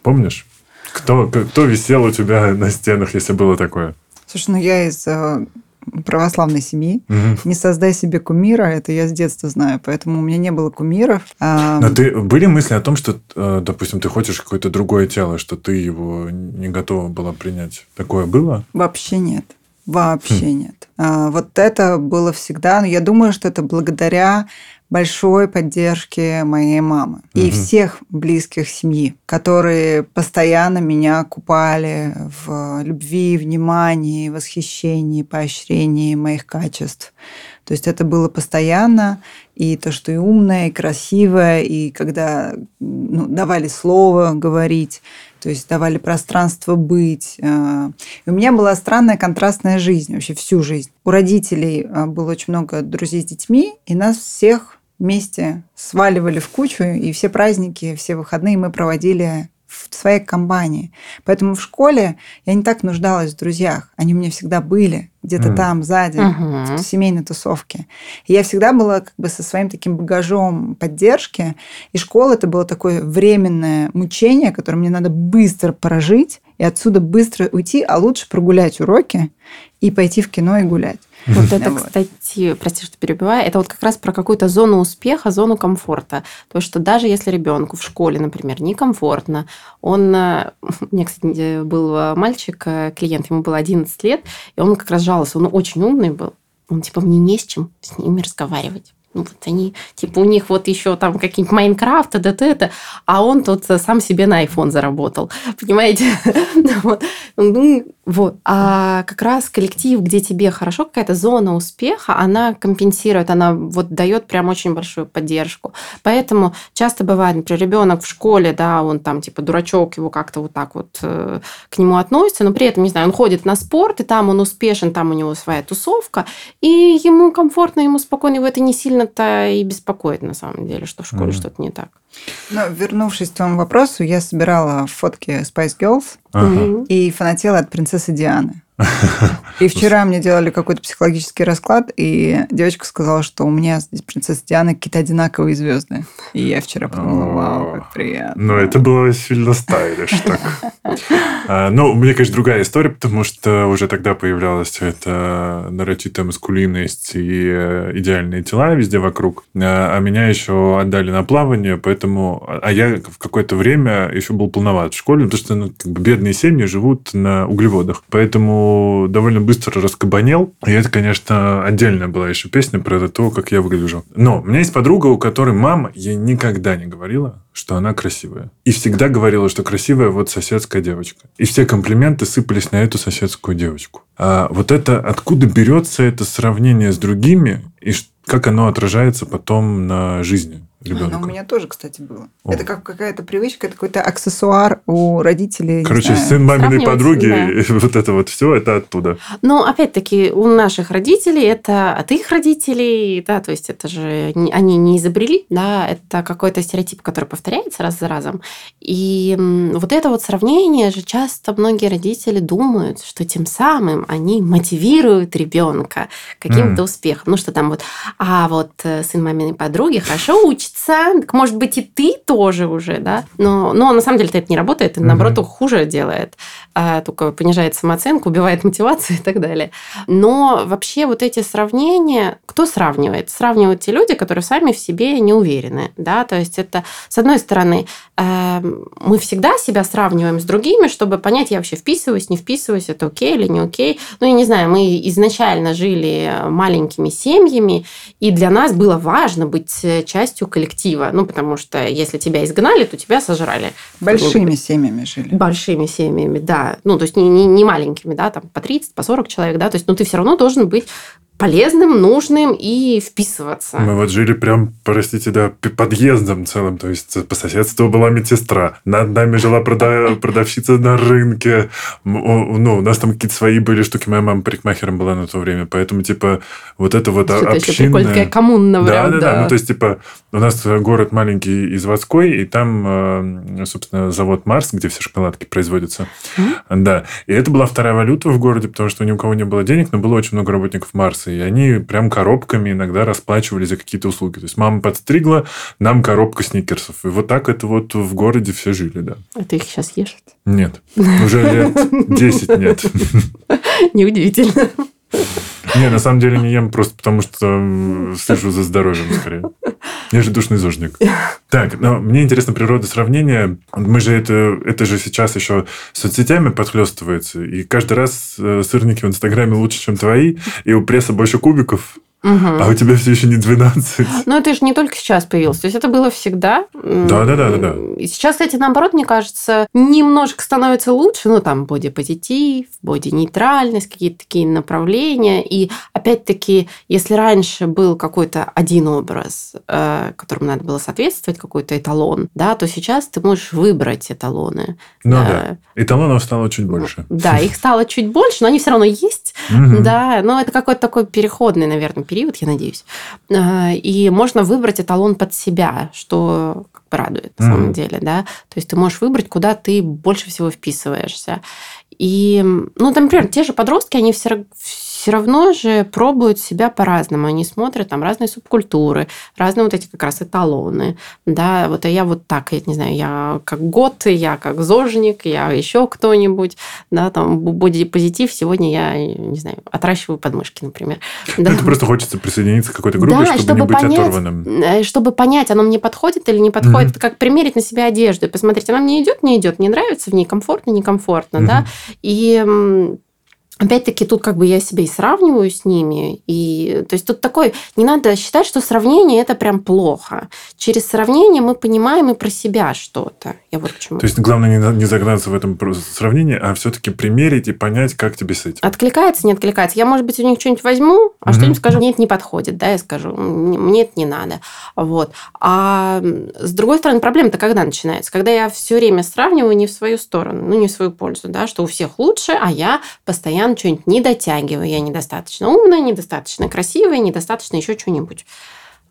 Помнишь? Кто, кто висел у тебя на стенах, если было такое? Слушай, ну я из э, православной семьи. Угу. Не создай себе кумира, это я с детства знаю, поэтому у меня не было кумиров. А... Но ты были мысли о том, что, э, допустим, ты хочешь какое-то другое тело, что ты его не готова была принять? Такое было? Вообще нет. Вообще хм. нет. А, вот это было всегда, но я думаю, что это благодаря большой поддержки моей мамы угу. и всех близких семьи, которые постоянно меня купали в любви, внимании, восхищении, поощрении моих качеств. То есть это было постоянно, и то, что и умное, и красивое, и когда ну, давали слово говорить, то есть давали пространство быть. Э. И у меня была странная контрастная жизнь, вообще всю жизнь. У родителей э, было очень много друзей с детьми, и нас всех вместе сваливали в кучу, и все праздники, все выходные мы проводили в своей компании. Поэтому в школе я не так нуждалась в друзьях. Они у меня всегда были где-то mm. там, сзади, uh-huh. в семейной тусовке. И я всегда была как бы со своим таким багажом поддержки. И школа это было такое временное мучение, которое мне надо быстро прожить и отсюда быстро уйти, а лучше прогулять уроки и пойти в кино и гулять. Вот это, кстати, прости, что перебиваю, это вот как раз про какую-то зону успеха, зону комфорта. То что даже если ребенку в школе, например, некомфортно, он... Э, у меня, кстати, был мальчик, э, клиент, ему было 11 лет, и он как раз жаловался, он очень умный был, он типа, мне не с чем с ними разговаривать. Ну, вот они, типа, у них вот еще там какие-нибудь Майнкрафт, это, это, это, а он тут сам себе на iPhone заработал. Понимаете? Ну, вот. А как раз коллектив, где тебе хорошо, какая-то зона успеха, она компенсирует, она вот дает прям очень большую поддержку. Поэтому часто бывает, например, ребенок в школе, да, он там типа дурачок, его как-то вот так вот э, к нему относится, но при этом, не знаю, он ходит на спорт, и там он успешен, там у него своя тусовка, и ему комфортно, ему спокойно, его это не сильно-то и беспокоит на самом деле, что в школе mm-hmm. что-то не так. Но вернувшись к твоему вопросу, я собирала фотки Spice Girls ага. и фанатела от принцессы Дианы. И вчера мне делали какой-то психологический расклад, и девочка сказала, что у меня здесь принцесса Диана какие-то одинаковые звезды. И я вчера подумала, вау, как приятно. Ну, это было сильно стайлиш так. А, ну, у меня, конечно, другая история, потому что уже тогда появлялась эта нарочитая маскулинность и э, идеальные тела везде вокруг. А, а меня еще отдали на плавание, поэтому... А я в какое-то время еще был полноват в школе, потому что ну, как бы бедные семьи живут на углеводах. Поэтому довольно быстро раскабанел. И это, конечно, отдельная была еще песня про то, как я выгляжу. Но у меня есть подруга, у которой мама ей никогда не говорила, что она красивая. И всегда говорила, что красивая вот соседская девочка. И все комплименты сыпались на эту соседскую девочку. А вот это, откуда берется это сравнение с другими, и как оно отражается потом на жизни? Ребенка. Оно у меня тоже, кстати, было. О. Это как какая-то привычка, это какой-то аксессуар у родителей. Короче, сын маминой подруги, да. вот это вот все, это оттуда. Ну, опять-таки, у наших родителей это от их родителей, да, то есть это же они не изобрели, да, это какой-то стереотип, который повторяется раз за разом. И вот это вот сравнение же часто многие родители думают, что тем самым они мотивируют ребенка каким-то mm. успехом. Ну, что там вот, а вот э, сын маминой подруги хорошо учится, учится, может быть, и ты тоже уже, да, но, но на самом деле это не работает, и наоборот, угу. хуже делает, а, только понижает самооценку, убивает мотивацию и так далее. Но вообще вот эти сравнения, кто сравнивает? Сравнивают те люди, которые сами в себе не уверены, да, то есть это, с одной стороны, э, мы всегда себя сравниваем с другими, чтобы понять, я вообще вписываюсь, не вписываюсь, это окей или не окей. Ну, я не знаю, мы изначально жили маленькими семьями, и для нас было важно быть частью коллектива коллектива. Ну, потому что если тебя изгнали, то тебя сожрали. Большими семьями жили. Большими семьями, да. Ну, то есть не, не, не маленькими, да, там по 30, по 40 человек, да. То есть, ну, ты все равно должен быть полезным, нужным и вписываться. Мы вот жили прям, простите, да, подъездом целым, то есть по соседству была медсестра, над нами жила прода- продавщица на рынке, ну, у нас там какие-то свои были штуки, моя мама парикмахером была на то время, поэтому, типа, вот это вот общинное... Такая коммуна да, да, да, ну, то есть, типа, у нас город маленький и заводской, и там, э, собственно, завод Марс, где все шоколадки производятся, mm-hmm. да, и это была вторая валюта в городе, потому что ни у кого не было денег, но было очень много работников Марса, и они прям коробками иногда расплачивали за какие-то услуги. То есть мама подстригла, нам коробка сникерсов. И вот так это вот в городе все жили, да. А ты их сейчас ешь? Нет. Уже лет 10 нет. Неудивительно. Не, на самом деле не ем просто потому, что слежу за здоровьем скорее. Я же душный зожник. Так, но мне интересна природа сравнения. Мы же это, это же сейчас еще соцсетями подхлестывается. И каждый раз э, сырники в Инстаграме лучше, чем твои, и у пресса больше кубиков. Угу. А у тебя все еще не 12. Ну, это же не только сейчас появилось. То есть, это было всегда. Да, да, да, да, да. И сейчас, кстати, наоборот, мне кажется, немножко становится лучше. Ну, там, боди-позитив, боди-нейтральность, какие-то такие направления. И, опять-таки, если раньше был какой-то один образ, э, которому надо было соответствовать, какой-то эталон, да, то сейчас ты можешь выбрать эталоны. Ну, да. да. Эталонов стало чуть больше. Да, их стало чуть больше, но они все равно есть. Да, но это какой-то такой переходный, наверное, период, я надеюсь. А, и можно выбрать эталон под себя, что как бы радует на mm-hmm. самом деле, да. То есть ты можешь выбрать, куда ты больше всего вписываешься. И, ну, там, например, те же подростки, они все, все равно же пробуют себя по-разному. Они смотрят там разные субкультуры, разные вот эти как раз эталоны. Да, вот а я вот так, я не знаю, я как год, я как зожник, я еще кто-нибудь, да, там бодипозитив. Сегодня я, не знаю, отращиваю подмышки, например. Да. Это просто хочется присоединиться к какой-то группе, да, чтобы, чтобы не быть понять, оторванным. Э, чтобы понять, оно мне подходит или не подходит. Это как примерить на себя одежду и посмотреть, она мне идет, не идет, мне нравится в ней, комфортно, некомфортно, mm-hmm. да. И Опять-таки, тут как бы я себя и сравниваю с ними. И, то есть тут такой, не надо считать, что сравнение это прям плохо. Через сравнение мы понимаем и про себя что-то. Я вот почему. То есть главное не, не загнаться в этом сравнении, а все-таки примерить и понять, как тебе с этим. Откликается, не откликается. Я, может быть, у них что-нибудь возьму, а угу. что-нибудь скажу, мне это не подходит, да, я скажу, мне это не надо. Вот. А с другой стороны, проблема-то когда начинается? Когда я все время сравниваю не в свою сторону, ну, не в свою пользу, да, что у всех лучше, а я постоянно постоянно что-нибудь не дотягиваю, я недостаточно умная, недостаточно красивая, недостаточно еще что-нибудь.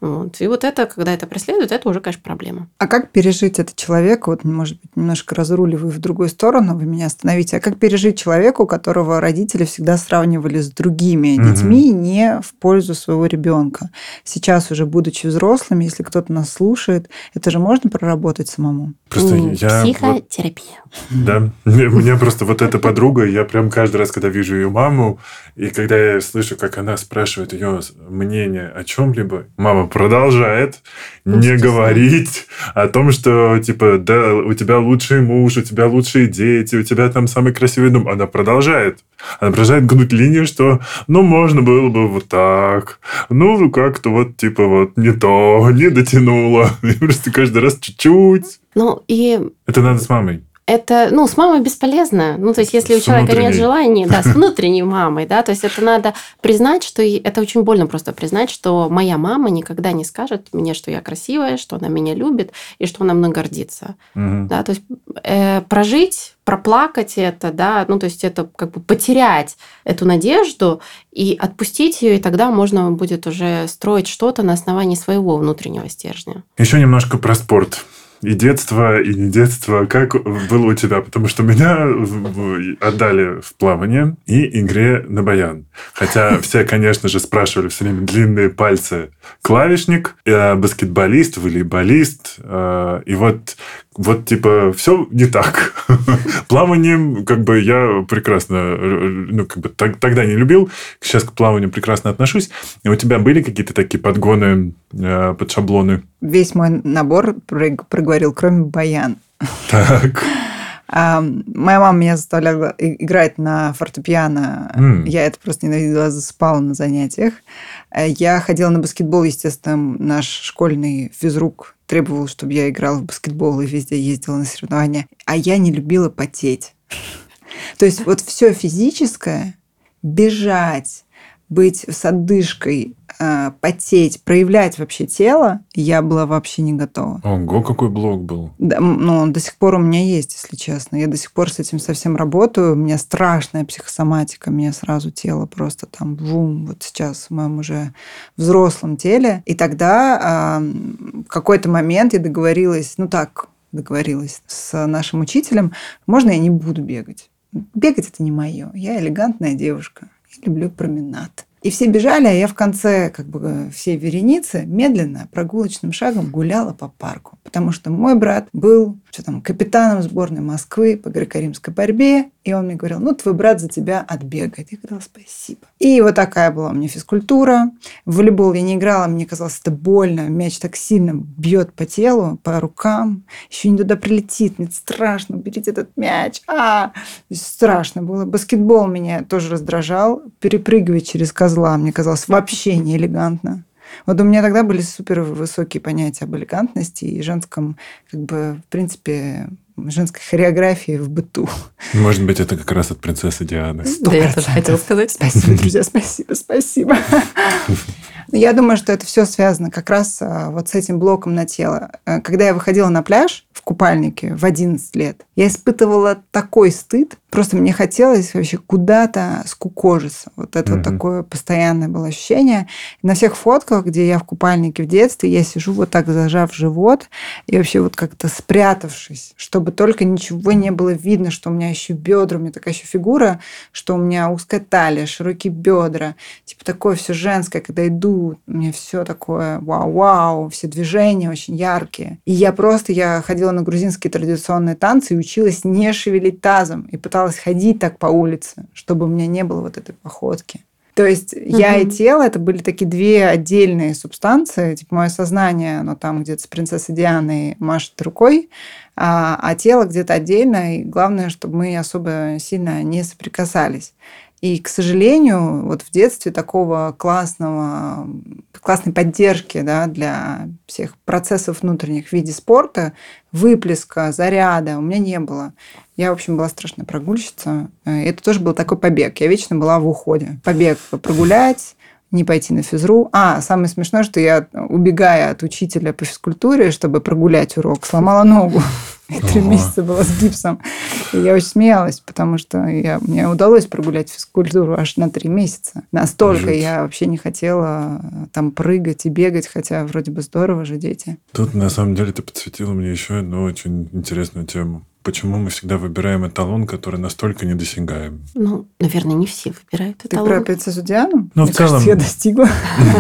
Вот. И вот это, когда это преследует, это уже, конечно, проблема. А как пережить это человеку, вот, может быть, немножко разруливаю в другую сторону, вы меня остановите, а как пережить человеку, которого родители всегда сравнивали с другими угу. детьми не в пользу своего ребенка? Сейчас уже, будучи взрослыми, если кто-то нас слушает, это же можно проработать самому? Просто я... Психотерапия. Вот, да. У меня просто вот эта подруга, я прям каждый раз, когда вижу ее маму, и когда я слышу, как она спрашивает ее мнение о чем-либо, мама продолжает не говорить о том, что, типа, да, у тебя лучший муж, у тебя лучшие дети, у тебя там самый красивый дом. Она продолжает. Она продолжает гнуть линию, что, ну, можно было бы вот так. Ну, как-то вот, типа, вот не то, не дотянула. И просто каждый раз чуть-чуть. Ну, и... Это надо с мамой это, ну, с мамой бесполезно. Ну, то есть, если с у человека внутренней. нет желания, да, с внутренней мамой, да, то есть, это надо признать, что это очень больно просто признать, что моя мама никогда не скажет мне, что я красивая, что она меня любит и что она мной гордится. Угу. Да, то есть, э, прожить, проплакать это, да, ну, то есть, это как бы потерять эту надежду и отпустить ее, и тогда можно будет уже строить что-то на основании своего внутреннего стержня. Еще немножко про спорт и детство, и не детство. Как было у тебя? Потому что меня отдали в плавание и игре на баян. Хотя все, конечно же, спрашивали все время длинные пальцы. Клавишник, э, баскетболист, волейболист. Э, и вот вот, типа, все не так. Плаванием, как бы, я прекрасно, ну, как бы, тогда не любил, сейчас к плаванию прекрасно отношусь. И у тебя были какие-то такие подгоны э, под шаблоны? Весь мой набор проговорил, кроме баян. Так. А, моя мама меня заставляла играть на фортепиано. Mm. Я это просто ненавидела, засыпала на занятиях. Э, я ходила на баскетбол, естественно, наш школьный физрук требовал, чтобы я играла в баскетбол и везде ездила на соревнования. А я не любила потеть. То есть вот все физическое, бежать, быть с отдышкой, э, потеть, проявлять вообще тело, я была вообще не готова. Ого, какой блок был. Да, ну, он до сих пор у меня есть, если честно. Я до сих пор с этим совсем работаю. У меня страшная психосоматика. Мне сразу тело просто там бум, вот сейчас в моем уже взрослом теле. И тогда э, в какой-то момент я договорилась, ну так, договорилась с нашим учителем, можно я не буду бегать. Бегать это не мое. Я элегантная девушка. Люблю променад. И все бежали, а я в конце как бы всей вереницы медленно, прогулочным шагом гуляла по парку. Потому что мой брат был что там, капитаном сборной Москвы по греко-римской борьбе. И он мне говорил, ну, твой брат за тебя отбегает. Я говорила, спасибо. И вот такая была у меня физкультура. В волейбол я не играла, мне казалось, это больно. Мяч так сильно бьет по телу, по рукам. Еще не туда прилетит. Мне страшно, берите этот мяч. А, страшно было. Баскетбол меня тоже раздражал. Перепрыгивать через козла мне казалось вообще не элегантно. Вот у меня тогда были супер высокие понятия об элегантности и женском, как бы, в принципе, женской хореографии в быту. Может быть, это как раз от принцессы Дианы. Да, я тоже хотела сказать. Спасибо, друзья, спасибо, спасибо. Я думаю, что это все связано как раз а, вот с этим блоком на тело. Э, когда я выходила на пляж в купальнике в 11 лет, я испытывала такой стыд, просто мне хотелось вообще куда-то скукожиться. Вот это mm-hmm. вот такое постоянное было ощущение. На всех фотках, где я в купальнике в детстве, я сижу вот так зажав живот и вообще вот как-то спрятавшись, чтобы только ничего не было видно, что у меня еще бедра, у меня такая еще фигура, что у меня узкая талия, широкие бедра, типа такое все женское, когда иду, меня все такое вау-вау, все движения очень яркие. И я просто, я ходила на грузинские традиционные танцы и училась не шевелить тазом и пыталась пыталась ходить так по улице, чтобы у меня не было вот этой походки. То есть угу. я и тело это были такие две отдельные субстанции. Типа мое сознание, оно там где-то с принцессой Дианой машет рукой, а, а тело где-то отдельно. И главное, чтобы мы особо сильно не соприкасались. И, к сожалению, вот в детстве такого классного, классной поддержки да, для всех процессов внутренних в виде спорта, выплеска, заряда у меня не было. Я, в общем, была страшная прогульщица. Это тоже был такой побег. Я вечно была в уходе. Побег прогулять, не пойти на физру. А, самое смешное, что я, убегая от учителя по физкультуре, чтобы прогулять урок, сломала ногу. И три месяца была с гипсом. И я очень смеялась, потому что я, мне удалось прогулять физкультуру аж на три месяца. Настолько Жуть. я вообще не хотела там прыгать и бегать, хотя вроде бы здорово же дети. Тут, на самом деле, ты подсветила мне еще одну очень интересную тему почему мы всегда выбираем эталон, который настолько недосягаем? Ну, наверное, не все выбирают эталон. Ты про принцессу Диану? Ну, в целом... я достигла.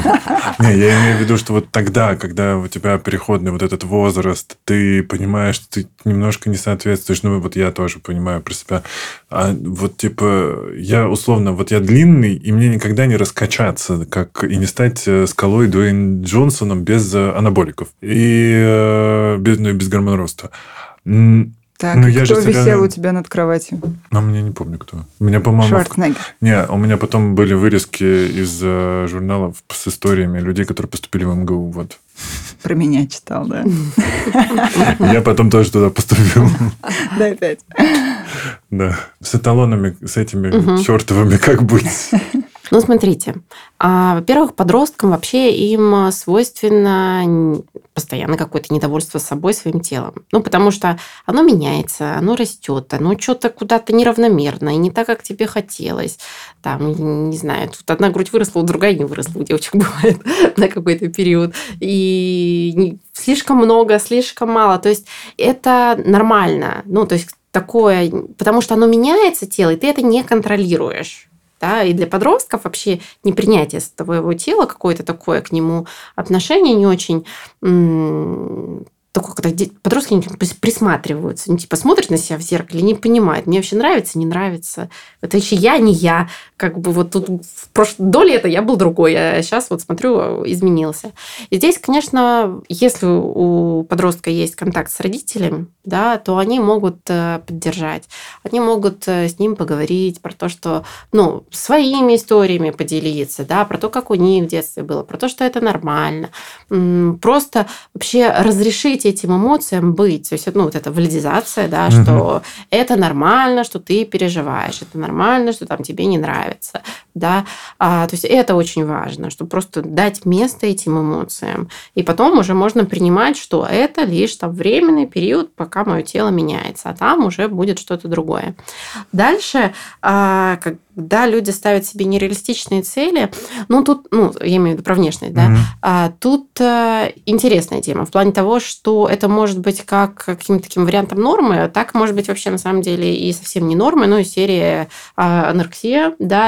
Не, я имею в виду, что вот тогда, когда у тебя переходный вот этот возраст, ты понимаешь, что ты немножко не соответствуешь. Ну, вот я тоже понимаю про себя. А вот, типа, я условно, вот я длинный, и мне никогда не раскачаться, как и не стать э, скалой Дуэйн Джонсоном без э, анаболиков. И э, без, ну, и без гормон роста. Так, ну, я кто же висел реально... у тебя над кроватью? А мне не помню, кто. У меня, по-моему... Шварценеггер. В... Не, у меня потом были вырезки из э, журналов с историями людей, которые поступили в МГУ. Вот. Про меня читал, да? Я потом тоже туда поступил. Да, опять. Да. С эталонами, с этими чертовыми как быть? Ну, смотрите, а, во-первых, подросткам вообще им свойственно постоянно какое-то недовольство собой, своим телом. Ну, потому что оно меняется, оно растет, оно что-то куда-то неравномерно и не так, как тебе хотелось. Там, не знаю, тут одна грудь выросла, другая не выросла, у девочек бывает на какой-то период. И слишком много, слишком мало. То есть это нормально. Ну, то есть такое, потому что оно меняется тело, и ты это не контролируешь да, и для подростков вообще непринятие своего тела, какое-то такое к нему отношение не очень такое, когда подростки присматриваются, ну, типа, смотрят на себя в зеркале, не понимают, мне вообще нравится, не нравится. Это еще я, не я. Как бы вот тут в прошлом, до лета я был другой, а сейчас вот смотрю, изменился. И здесь, конечно, если у подростка есть контакт с родителем, да, то они могут э, поддержать, они могут э, с ним поговорить про то, что, ну, своими историями поделиться, да, про то, как у них в детстве было, про то, что это нормально. Просто вообще разрешить разрешить этим эмоциям быть. То есть, ну, вот эта валидизация, да, угу. что это нормально, что ты переживаешь, это нормально, что там тебе не нравится, да. А, то есть, это очень важно, чтобы просто дать место этим эмоциям. И потом уже можно принимать, что это лишь там временный период, пока мое тело меняется, а там уже будет что-то другое. Дальше, а, как да, люди ставят себе нереалистичные цели. Ну, тут, ну, я имею в виду про внешность, да. Mm-hmm. А, тут а, интересная тема в плане того, что это может быть как каким-то таким вариантом нормы, так может быть вообще на самом деле и совсем не нормы, ну, и серия а, анорексия, да,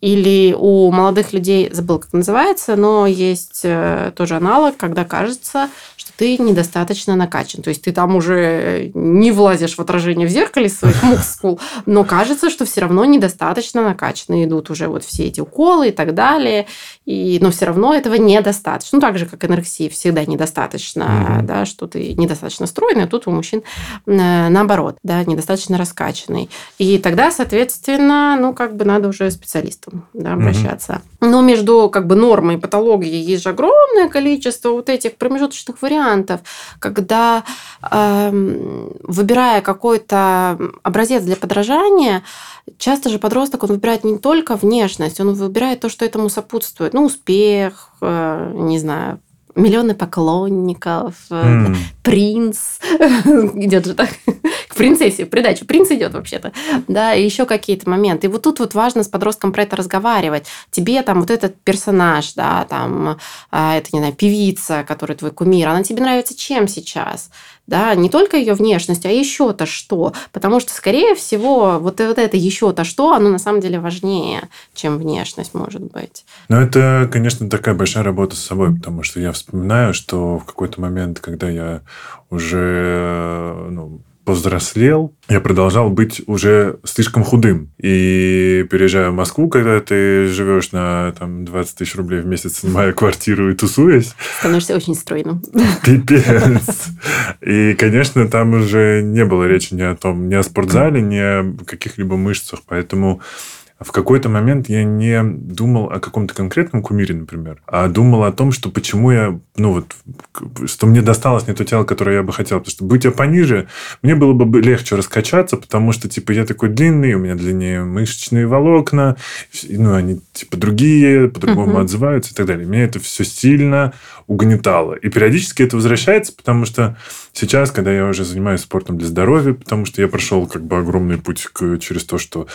или у молодых людей, забыл, как называется, но есть а, тоже аналог, когда кажется, что ты недостаточно накачан. То есть ты там уже не влазишь в отражение в зеркале своих мускул, но кажется, что все равно недостаточно накачаны идут уже вот все эти уколы и так далее. И, но все равно этого недостаточно. Ну, так же, как анорексия всегда недостаточно, mm-hmm. да, что ты недостаточно стройный, а тут у мужчин э, наоборот, да, недостаточно раскачанный. И тогда, соответственно, ну, как бы надо уже специалистам да, обращаться. Mm-hmm. Но между как бы нормой и патологией есть же огромное количество вот этих промежуточных вариантов, когда э, выбирая какой-то образец для подражания, часто же подросток, он выбирает не только внешность, он выбирает то, что этому сопутствует. Ну, успех, э, не знаю, миллионы поклонников, mm. принц, идет же так, к принцессе, придачу. Принц идет вообще-то. Да, и еще какие-то моменты. И вот тут вот важно с подростком про это разговаривать. Тебе там вот этот персонаж, да, там, а, это, не знаю, певица, который твой кумир, она тебе нравится чем сейчас? Да, не только ее внешность, а еще-то что. Потому что, скорее всего, вот, вот это еще-то что, оно на самом деле важнее, чем внешность, может быть. Ну, это, конечно, такая большая работа с собой, потому что я вспоминаю, что в какой-то момент, когда я уже ну, повзрослел, я продолжал быть уже слишком худым. И переезжая в Москву, когда ты живешь на там, 20 тысяч рублей в месяц, снимая квартиру и тусуясь... Становишься очень стройным. Пипец. И, конечно, там уже не было речи ни о том, ни о спортзале, ни о каких-либо мышцах. Поэтому в какой-то момент я не думал о каком-то конкретном кумире, например, а думал о том, что почему я, ну вот, что мне досталось не то тело, которое я бы хотел. Потому что будь я пониже, мне было бы легче раскачаться, потому что, типа, я такой длинный, у меня длиннее мышечные волокна, ну, они, типа, другие, по-другому uh-huh. отзываются и так далее. Меня это все сильно угнетало. И периодически это возвращается, потому что сейчас, когда я уже занимаюсь спортом для здоровья, потому что я прошел как бы огромный путь к, через то, что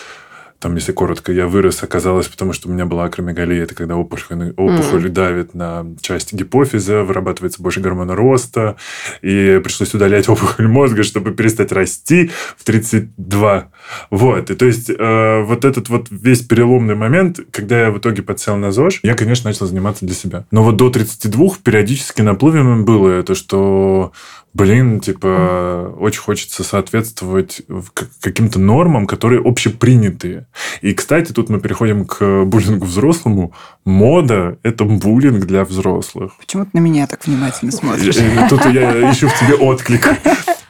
там, если коротко, я вырос, оказалось, потому что у меня была акромегалия, это когда опухоль, опухоль mm. давит на часть гипофиза, вырабатывается больше гормона роста, и пришлось удалять опухоль мозга, чтобы перестать расти в 32. Вот, и то есть э, вот этот вот весь переломный момент, когда я в итоге подсел на ЗОЖ, я, конечно, начал заниматься для себя. Но вот до 32 периодически наплывем было это, что блин, типа, очень хочется соответствовать каким-то нормам, которые общепринятые. И, кстати, тут мы переходим к буллингу взрослому. Мода – это буллинг для взрослых. Почему ты на меня так внимательно смотришь? Тут я ищу в тебе отклик.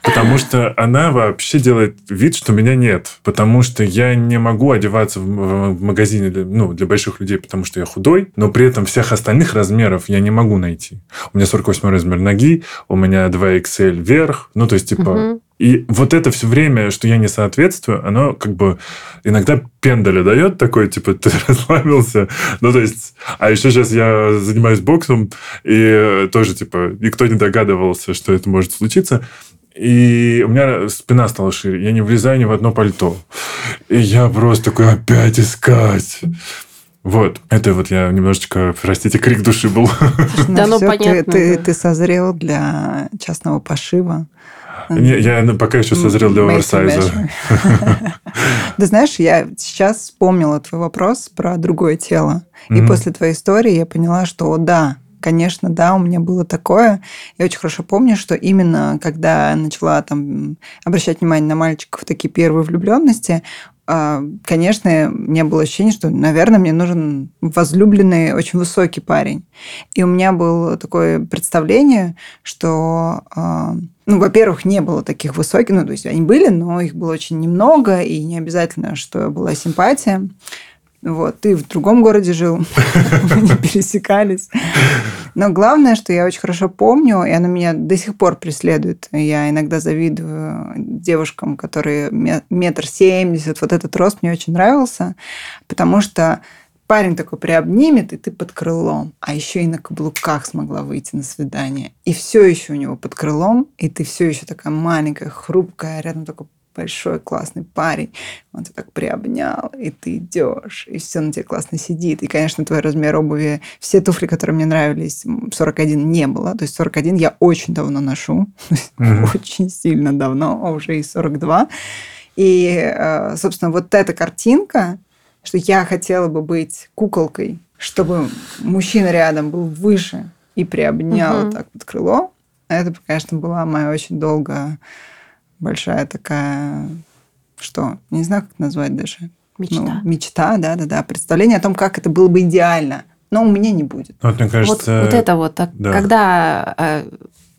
Потому что она вообще делает вид, что меня нет. Потому что я не могу одеваться в магазине для, ну, для больших людей, потому что я худой, но при этом всех остальных размеров я не могу найти. У меня 48 размер ноги, у меня 2XL вверх. Ну, то есть, типа... Угу. И вот это все время, что я не соответствую, оно как бы иногда пендаля дает такой, типа, ты расслабился. Ну, то есть, а еще сейчас я занимаюсь боксом, и тоже, типа, никто не догадывался, что это может случиться. И у меня спина стала шире. Я не влезаю ни в одно пальто. И я просто такой, опять искать. Вот, это вот я немножечко, простите, крик души был. Да, ну понятно. Ты, ты, ты созрел для частного пошива. Не, я пока еще созрел для оверсайза. Ты знаешь, я сейчас вспомнила твой вопрос про другое тело. И после твоей истории я поняла, что да, Конечно, да, у меня было такое. Я очень хорошо помню, что именно когда я начала там обращать внимание на мальчиков, такие первые влюбленности, а, конечно, мне было ощущение, что, наверное, мне нужен возлюбленный, очень высокий парень. И у меня было такое представление, что, а, ну, во-первых, не было таких высоких, ну, то есть они были, но их было очень немного, и не обязательно, что была симпатия. Вот, ты в другом городе жил, мы не пересекались. Но главное, что я очень хорошо помню, и оно меня до сих пор преследует. Я иногда завидую девушкам, которые метр семьдесят. Вот этот рост мне очень нравился, потому что парень такой приобнимет, и ты под крылом. А еще и на каблуках смогла выйти на свидание. И все еще у него под крылом, и ты все еще такая маленькая, хрупкая, рядом такой большой классный парень, он тебя так приобнял, и ты идешь, и все на тебе классно сидит. И, конечно, твой размер обуви, все туфли, которые мне нравились, 41 не было. То есть 41 я очень давно ношу, mm-hmm. очень сильно давно, а уже и 42. И, э, собственно, вот эта картинка, что я хотела бы быть куколкой, чтобы мужчина рядом был выше и приобнял mm-hmm. так под крыло, это, конечно, была моя очень долгая большая такая, что, не знаю, как назвать даже. Мечта. Ну, мечта, да-да-да. Представление о том, как это было бы идеально. Но у меня не будет. Вот, мне кажется... Вот, вот это вот, так, да. когда э,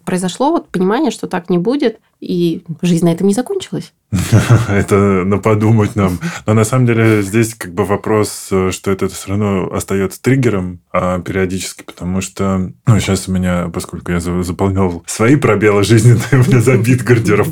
произошло вот понимание, что так не будет, и жизнь на этом не закончилась. Это на подумать нам. Но на самом деле здесь как бы вопрос, что это все равно остается триггером а периодически, потому что ну, сейчас у меня, поскольку я заполнял свои пробелы жизненные, у меня забит гардероб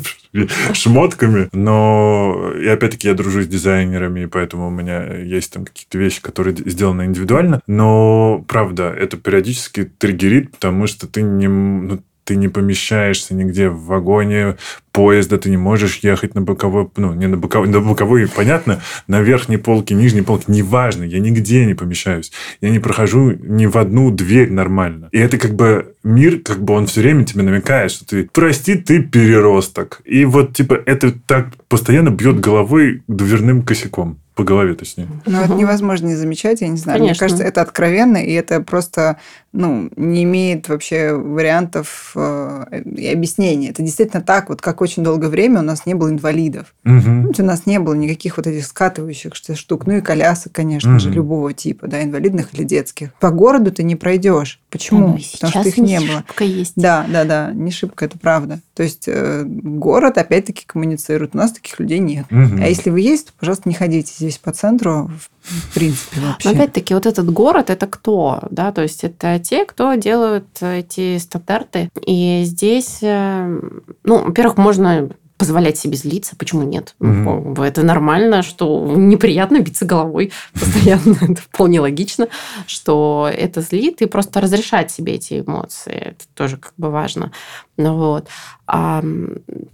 шмотками, но и опять-таки я дружу с дизайнерами, поэтому у меня есть там какие-то вещи, которые сделаны индивидуально, но правда, это периодически триггерит, потому что ты не, ну, ты не помещаешься нигде в вагоне поезда, ты не можешь ехать на боковой, ну, не на боковой, на боковой, понятно, на верхней полке, нижней полке, неважно, я нигде не помещаюсь. Я не прохожу ни в одну дверь нормально. И это как бы мир, как бы он все время тебе намекает, что ты, прости, ты переросток. И вот, типа, это так постоянно бьет головой дверным косяком по голове, точнее. Ну, это невозможно не замечать, я не знаю. Конечно. Мне кажется, это откровенно, и это просто ну, не имеет вообще вариантов э, и объяснений. Это действительно так, вот как очень долгое время у нас не было инвалидов. Мгм. У нас не было никаких вот этих скатывающих штук. Ну и колясок, конечно же, Мгм. любого типа, да, инвалидных или детских. По городу ты не пройдешь. Почему? Ну, Потому что их не было. шибко есть. Да, да, да, не шибко, это правда. То есть э, город опять-таки коммуницирует, у нас таких людей нет. Мгм. А если вы есть, то, пожалуйста, не ходите здесь по центру, в, в принципе, вообще. Но опять-таки, вот этот город это кто? Да, то есть это те, кто делают эти стандарты. И здесь, э, ну, во-первых, можно позволять себе злиться, почему нет? Бы Это нормально, что неприятно биться головой постоянно. Это вполне логично, что это злит, и просто разрешать себе эти эмоции. Это тоже как бы важно. Ну вот. А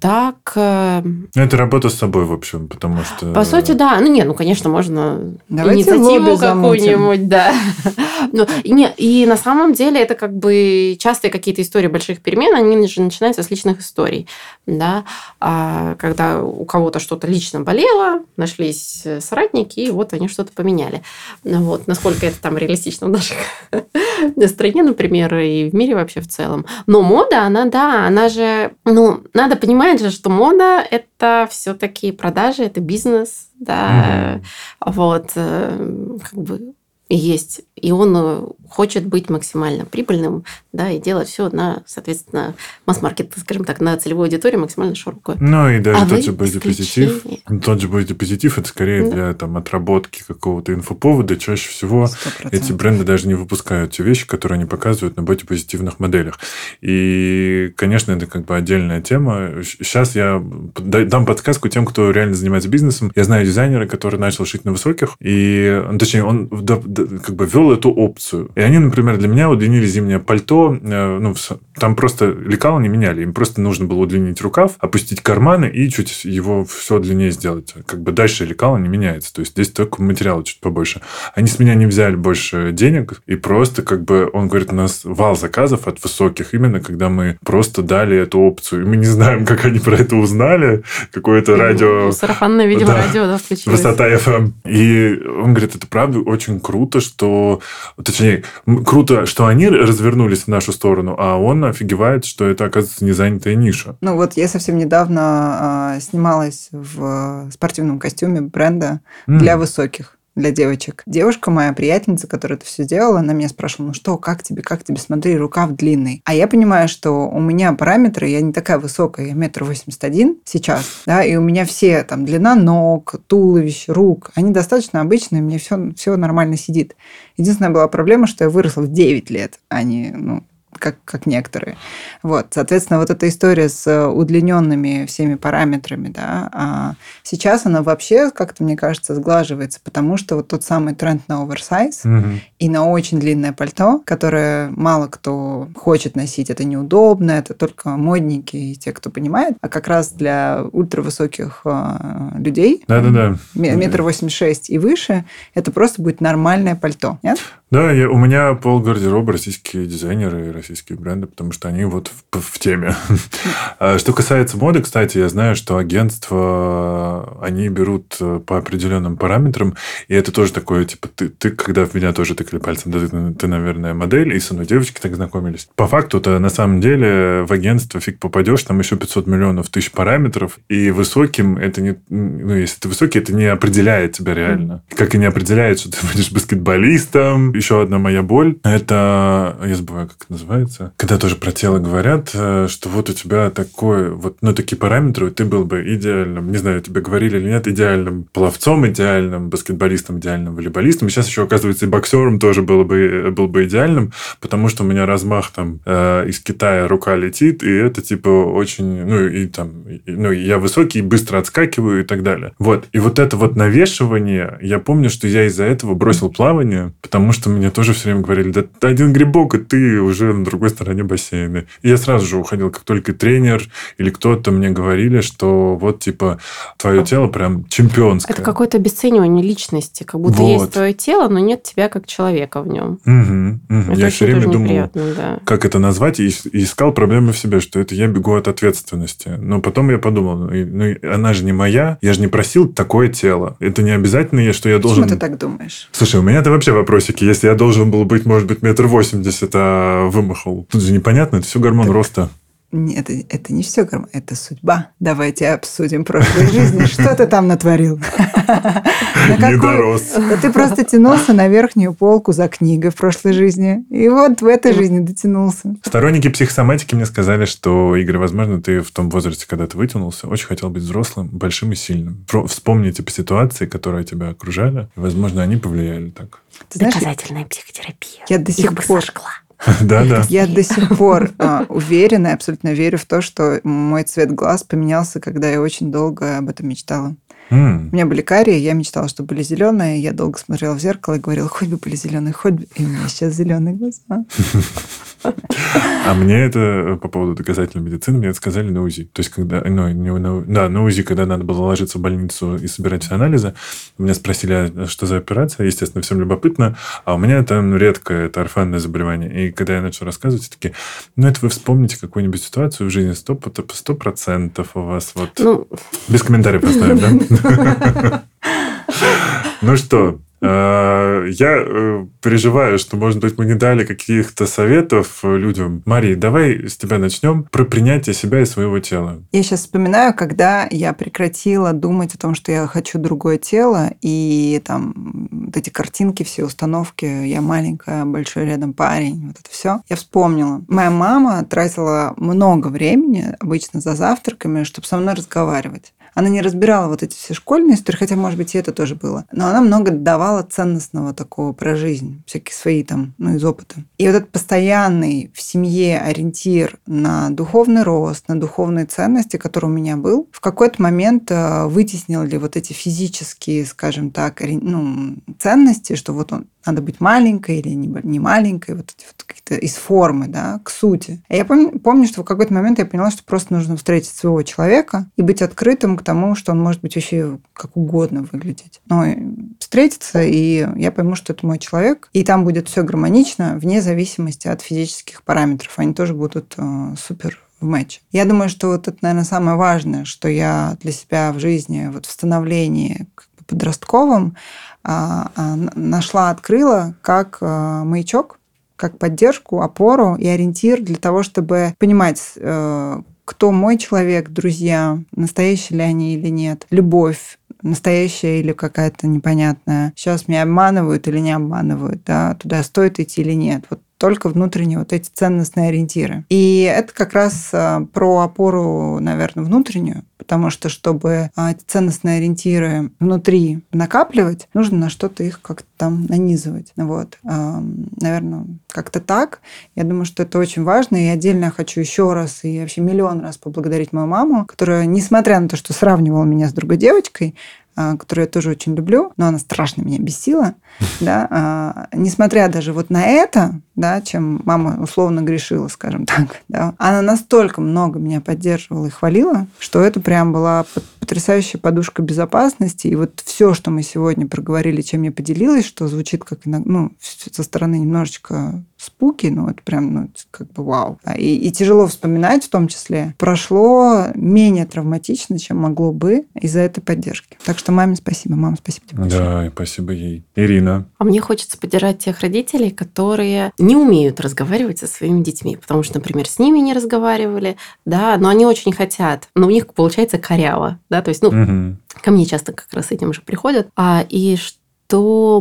так, э, Ну, Это работа с собой, в общем, потому что... по сути, да. Ну, не, ну, конечно, можно Давайте инициативу какую-нибудь, да. Ну, и, не, и на самом деле это как бы частые какие-то истории больших перемен, они же начинаются с личных историй, да. А когда у кого-то что-то лично болело, нашлись э, соратники, и вот они что-то поменяли. Ну, Вот. Насколько это там реалистично в нашей стране, например, и в мире вообще в целом. Но мода, она, да, она же... Ну, надо понимать же, что мода – это все-таки продажи, это бизнес, да. Вот. э, Как бы есть. И он э, хочет быть максимально прибыльным, да, и делать все на, соответственно, масс-маркет, скажем так, на целевую аудиторию максимально широкую. Ну и даже А тот вы же бодипозитив. Тот же бодипозитив, это скорее Да. для там, отработки какого-то инфоповода. Чаще всего Сто эти процентов. бренды даже не выпускают те вещи, которые они показывают на бодипозитивных моделях. И, конечно, это как бы отдельная тема. Сейчас я дам подсказку тем, кто реально занимается бизнесом. Я знаю дизайнера, который начал шить на высоких, и, точнее, он как бы вел эту опцию. И они, например, для меня удлинили зимнее пальто. э, Ну, там просто лекала не меняли. Им просто нужно было удлинить рукав, опустить карманы и чуть его все длиннее сделать. Как бы дальше лекала не меняется. То есть здесь только материала чуть побольше. Они с меня не взяли больше денег, и просто как бы, он говорит, у нас вал заказов от высоких, именно когда мы просто дали эту опцию. И мы не знаем, как они про это узнали. Какое-то радио... Сарафанное, видимо, Да. радио, да, включилось. Высота FM. И он говорит, это правда очень круто, что... Точнее, круто, что они развернулись в нашу сторону, а он офигевает, что это, оказывается, не занятая ниша. Ну вот я совсем недавно а, снималась в спортивном костюме бренда М. для высоких, для девочек. Девушка моя, приятельница, которая это все делала, она меня спрашивала, ну что, как тебе, как тебе, смотри, рукав длинный. А я понимаю, что у меня параметры, я не такая высокая, я метр восемьдесят один сейчас, да, и у меня все там длина ног, туловищ, рук, они достаточно обычные, мне все, все нормально сидит. Единственная была проблема, что я выросла в 9 лет, а не, ну, как, как некоторые. Вот, соответственно, вот эта история с э, удлиненными всеми параметрами, да, а сейчас она вообще, как-то, мне кажется, сглаживается, потому что вот тот самый тренд на оверсайз Мгм. и на очень длинное пальто, которое мало кто хочет носить, это неудобно, это только модники и те, кто понимает, а как раз для ультравысоких э, людей, Да-да-да. ме- метр восемьдесят шесть и выше, это просто будет нормальное пальто. Нет? Да, я- у меня пол гардероба российские дизайнеры и российские бренды, потому что они вот в, в теме. А Что касается моды, кстати, я знаю, что агентства, они берут э, по определенным параметрам, и это тоже такое, типа, ты, ты когда в меня тоже тыкали пальцем, да, ты, ты, наверное, модель, и со мной девочки так знакомились. По факту-то, на самом деле, в агентство фиг попадешь, там еще 500 миллионов тысяч параметров, и высоким это не... Ну, если ты высокий, это не определяет тебя реально. Как и не определяет, что ты будешь баскетболистом. Еще одна моя боль, это... Я забываю, как это называется. Когда тоже про тело говорят, э, что вот у тебя такой... Вот, ну, такие параметры, ты был бы идеальным, не знаю, тебе говорили или нет, идеальным пловцом, идеальным баскетболистом, идеальным волейболистом. И сейчас еще, оказывается, и боксером тоже было бы, был бы идеальным, потому что у меня размах там э, из Китая рука летит, и это типа очень, ну и там, и- ну я высокий, быстро отскакиваю и так далее. Вот. И вот это вот навешивание, я помню, что я из-за этого бросил плавание, потому что что мне тоже все время говорили, да один грибок, и ты уже на другой стороне бассейна. И я сразу же уходил, как только тренер или кто-то мне говорили, что вот, типа, твое тело прям чемпионское. Это какое-то обесценивание личности, как будто Вот. есть твое тело, но нет тебя как человека в нем. Мгм, мгм. Это Я все время думал, да. как это назвать, и, искал проблемы в себе, что это я бегу от ответственности. Но потом я подумал, ну, ну, она же не моя, я же не просил такое тело. Это не обязательно, я- что я должен... Почему ты так думаешь? Слушай, у меня-то вообще вопросики. Если я должен был быть, может быть, метр восемьдесят, а вымахал. Тут же непонятно, это все гормон роста. Нет, это, это не все гормон, это судьба. Давайте обсудим прошлые жизни. Что ты там натворил? На Не дорос. Ты просто тянулся на верхнюю полку за книгой в прошлой жизни. И вот в этой жизни дотянулся. Сторонники психосоматики мне сказали, что, Игорь, возможно, ты в том возрасте, когда ты вытянулся, очень хотел быть взрослым, большим и сильным. Вспомни типа ситуации, которые тебя окружали, возможно, они повлияли так. Доказательная психотерапия. я до сих пор сожгла. Да-да. Я до сих пор а, уверена абсолютно верю в то, что мой цвет глаз поменялся, когда я очень долго об этом мечтала. М. У меня были карие, я мечтала, чтобы были зеленые. Я долго смотрела в зеркало и говорила, хоть бы были зеленые, хоть бы. И у меня сейчас зеленые глаза. А мне это э, по поводу доказательной медицины, мне это сказали на УЗИ. То есть, когда, ну, не на, да, на УЗИ, когда надо было ложиться в больницу и собирать все анализы, меня спросили, а что за операция, естественно, всем любопытно, а у меня там редкое, это орфанное заболевание. И когда я начал рассказывать, все таки ну, это вы вспомните какую-нибудь ситуацию в жизни, сто, сто процентов у вас вот... Ну, Без комментариев оставим, да? Ну что, э, я э, переживаю, что, может быть, мы не дали каких-то советов э, людям. Мария, давай с тебя начнем про принятие себя и своего тела. Я сейчас вспоминаю, когда я прекратила думать о том, что я хочу другое тело, и там вот эти картинки, все установки, я маленькая, большой рядом парень, вот это все. Я вспомнила. Моя мама тратила много времени, обычно за завтраками, чтобы со мной разговаривать. Она не разбирала вот эти все школьные истории, хотя, может быть, и это тоже было. Но она много давала ценностного такого про жизнь, всякие свои там, ну, из опыта. И вот этот постоянный в семье ориентир на духовный рост, на духовные ценности, который у меня был, в какой-то момент э, вытеснил ли вот эти физические, скажем так, ну, ценности, что вот он надо быть маленькой или не маленькой, вот эти вот какие-то из формы, да, к сути. А я помню, помню, что в какой-то момент я поняла, что просто нужно встретить своего человека и быть открытым к тому, что он может быть вообще как угодно выглядеть. Но встретиться, и я пойму, что это мой человек, и там будет все гармонично, вне зависимости от физических параметров. Они тоже будут э, супер в матче. Я думаю, что вот это, наверное, самое важное, что я для себя в жизни, вот в становлении как бы подростковом а, а, нашла, открыла как а, маячок, как поддержку, опору и ориентир для того, чтобы понимать, э, кто мой человек, друзья, настоящие ли они или нет, любовь, настоящая или какая-то непонятная. Сейчас меня обманывают или не обманывают, да, туда стоит идти или нет. Вот только внутренние вот эти ценностные ориентиры. И это как раз а, про опору, наверное, внутреннюю, потому что чтобы а, эти ценностные ориентиры внутри накапливать, нужно на что-то их как-то там нанизывать. Вот. Наверное, как-то так. Я думаю, что это очень важно. И отдельно хочу еще раз и вообще миллион раз поблагодарить мою маму, которая, несмотря на то, что сравнивала меня с другой девочкой, а, которую я тоже очень люблю, но она страшно меня бесила, да, а, несмотря даже вот на это, да, чем мама условно грешила, скажем так, да, она настолько много меня поддерживала и хвалила, что это прям была пот- потрясающая подушка безопасности. И вот все, что мы сегодня проговорили, чем я поделилась, что звучит как иногда, ну, со стороны немножечко спуки, ну, это прям, ну, как бы вау. А, И, и тяжело вспоминать в том числе. Прошло менее травматично, чем могло бы из-за этой поддержки. Так что маме спасибо. Мама, спасибо тебе большое. Да, и спасибо ей. Ирина. А мне хочется поддержать тех родителей, которые не умеют разговаривать со своими детьми, потому что, например, с ними не разговаривали, да, но они очень хотят, но у них получается коряво, да, то есть, ну, Мгм. ко мне часто как раз с этим же приходят, а, и что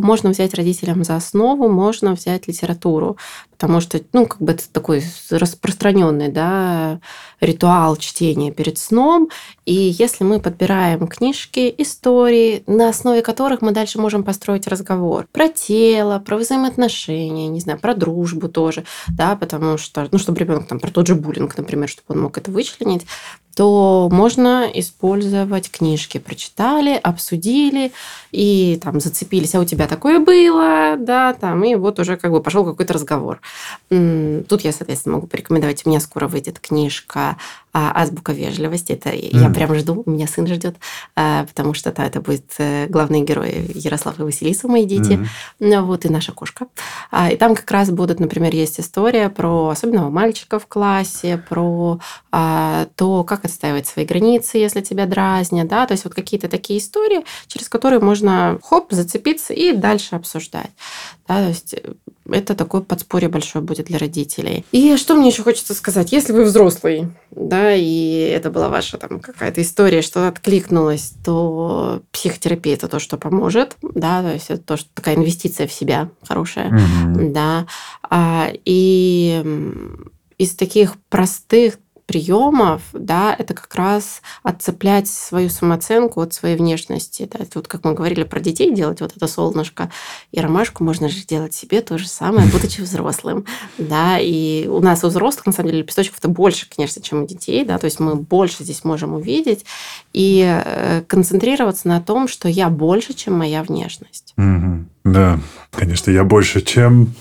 можно взять родителям за основу, можно взять литературу, потому что, ну, как бы это такой распространенный, да, ритуал чтения перед сном. И если мы подбираем книжки, истории, на основе которых мы дальше можем построить разговор про тело, про взаимоотношения, не знаю, про дружбу тоже, да, потому что, ну, чтобы ребенок там про тот же буллинг, например, чтобы он мог это вычленить, то можно использовать книжки. Прочитали, обсудили и там зацепились, а у тебя такое было, да, там, и вот уже как бы пошел какой-то разговор. Тут я, соответственно, могу порекомендовать, у меня скоро выйдет книжка а, азбука вежливости. Это mm. я прям жду, у меня сын ждет, а, потому что да, это будет э, главные герои Ярослав и Василиса, мои дети, mm. вот и наша кошка. А, и там как раз будут, например, есть история про особенного мальчика в классе, про то, как отстаивать свои границы, если тебя дразнят, да, то есть вот какие-то такие истории, через которые можно хоп зацепиться и дальше обсуждать. Да, то есть э, это такое подспорье большое будет для родителей. И что мне еще хочется сказать? Если вы взрослый, да, и это была ваша там какая-то история, что откликнулась, то психотерапия это то, что поможет, да, то есть это то, что такая инвестиция в себя хорошая, mm-hmm. да. А, и из таких простых приемов, да, это как раз отцеплять свою самооценку от своей внешности. Да. Вот как мы говорили про детей, делать вот это солнышко и ромашку можно же делать себе то же самое, будучи взрослым. Да, и у нас у взрослых, на самом деле, лепесточков-то больше, конечно, чем у детей, да, то есть мы больше здесь можем увидеть и э, концентрироваться на том, что я больше, чем моя внешность. Угу. Да, конечно, я больше, чем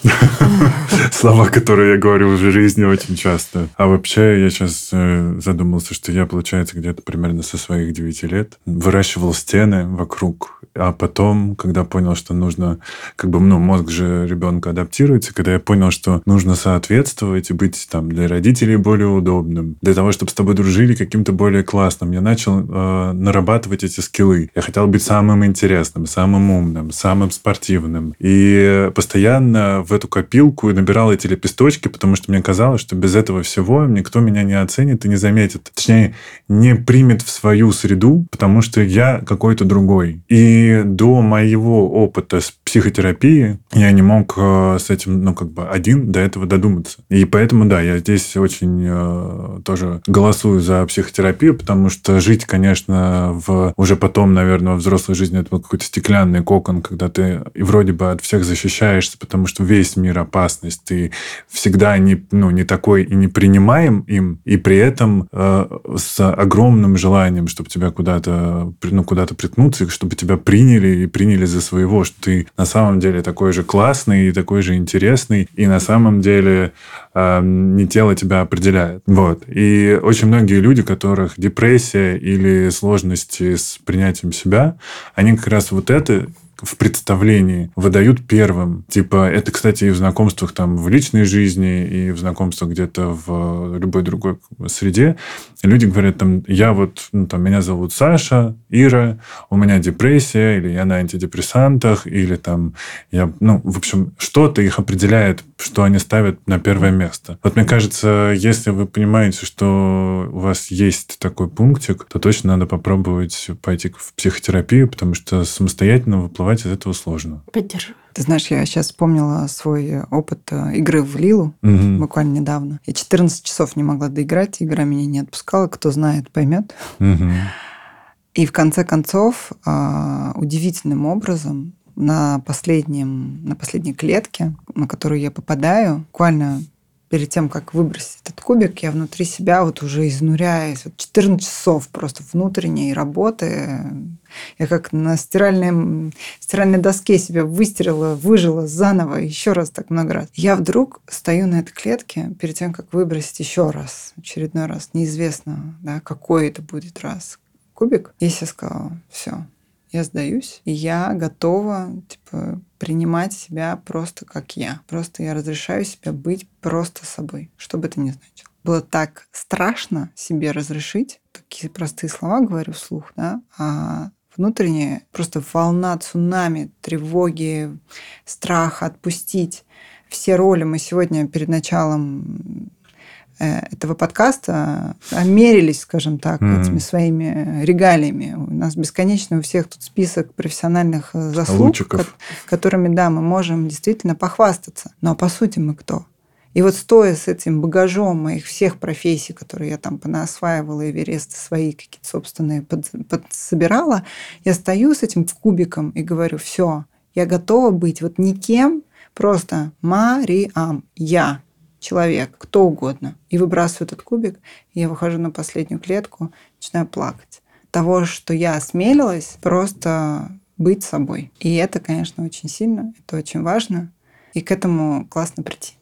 слова, которые я говорю в жизни очень часто. А вообще, я сейчас э, задумался, что я, получается, где-то примерно со своих 9 лет выращивал стены вокруг. А потом, когда понял, что нужно, как бы, ну, мозг же ребенка адаптируется, когда я понял, что нужно соответствовать и быть там для родителей более удобным, для того, чтобы с тобой дружили каким-то более классным, я начал э, нарабатывать эти скиллы. Я хотел быть самым интересным, самым умным, самым спортивным активным. И постоянно в эту копилку набирал эти лепесточки, потому что мне казалось, что без этого всего никто меня не оценит и не заметит. Точнее, не примет в свою среду, потому что я какой-то другой. И до моего опыта с психотерапией я не мог э, с этим, ну, как бы один до этого додуматься. И поэтому, да, я здесь очень э, тоже голосую за психотерапию, потому что жить, конечно, в уже потом, наверное, в взрослой жизни это был какой-то стеклянный кокон, когда ты вроде бы от всех защищаешься, потому что весь мир опасность, ты всегда не, ну, не такой и не принимаем им, и при этом э, с огромным желанием, чтобы тебя куда-то ну, куда-то приткнуться, чтобы тебя приняли и приняли за своего, что ты на самом деле такой же классный и такой же интересный, и на самом деле э, не тело тебя определяет. Вот. И очень многие люди, которых депрессия или сложности с принятием себя, они как раз вот это в представлении выдают первым. Типа, это, кстати, и в знакомствах там в личной жизни, и в знакомствах где-то в любой другой среде. Люди говорят там, я вот, ну, там, меня зовут Саша, Ира, у меня депрессия, или я на антидепрессантах, или там, я, ну, в общем, что-то их определяет, что они ставят на первое место. Вот мне кажется, если вы понимаете, что у вас есть такой пунктик, то точно надо попробовать пойти в психотерапию, потому что самостоятельно выплывать из этого сложно. Поддерживаю. Ты знаешь, я сейчас вспомнила свой опыт э, игры в Лилу угу. буквально недавно. Я 14 часов не могла доиграть, игра меня не отпускала. Кто знает, поймет. Угу. И в конце концов, а, удивительным образом, на, последнем, на последней клетке, на которую я попадаю, буквально перед тем, как выбросить этот кубик, я внутри себя вот уже изнуряюсь. Вот 14 часов просто внутренней работы. Я как на стиральной, стиральной доске себя выстирила, выжила заново еще раз так много раз. Я вдруг стою на этой клетке перед тем, как выбросить еще раз, очередной раз. Неизвестно, да, какой это будет раз кубик. И я себе сказала, все, я сдаюсь, и я готова, типа, принимать себя просто как я. Просто я разрешаю себе быть просто собой, что бы это ни значило. Было так страшно себе разрешить, такие простые слова говорю вслух, да, а внутренняя просто волна цунами, тревоги, страха отпустить все роли. Мы сегодня перед началом этого подкаста мерились, скажем так, mm-hmm. этими своими регалиями. У нас бесконечно у всех тут список профессиональных э, заслуг, ко- которыми, да, мы можем действительно похвастаться. Но по сути мы кто? И вот стоя с этим багажом моих всех профессий, которые я там понаосваивала, Эвересты свои какие-то собственные под, подсобирала, я стою с этим кубиком и говорю, все, я готова быть вот никем, просто Мариам, я, человек, кто угодно. И выбрасываю этот кубик, и я выхожу на последнюю клетку, начинаю плакать. Того, что я осмелилась просто быть собой. И это, конечно, очень сильно, это очень важно. И к этому классно прийти.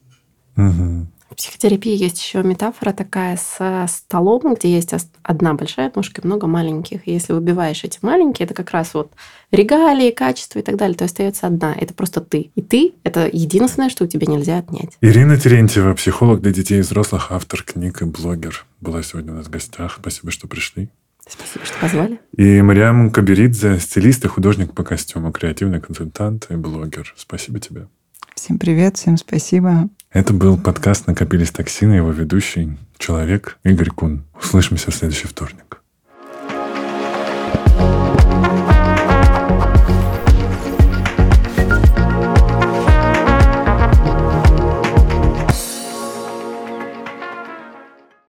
Угу. В психотерапии есть еще метафора такая с столом, где есть одна большая ножка и много маленьких. И если выбиваешь эти маленькие, это как раз вот регалии, качество и так далее, то остается одна. Это просто ты. И ты – это единственное, что у тебя нельзя отнять. Ирина Терентьева, психолог для детей и взрослых, автор книг и блогер, была сегодня у нас в гостях. Спасибо, что пришли. Спасибо, что позвали. И Мариам Каберидзе, стилист и художник по костюму, креативный консультант и блогер. Спасибо тебе. Всем привет, всем спасибо. Это был подкаст «Накопились токсины», его ведущий, человек Игорь Кун. Услышимся в следующий вторник. thank you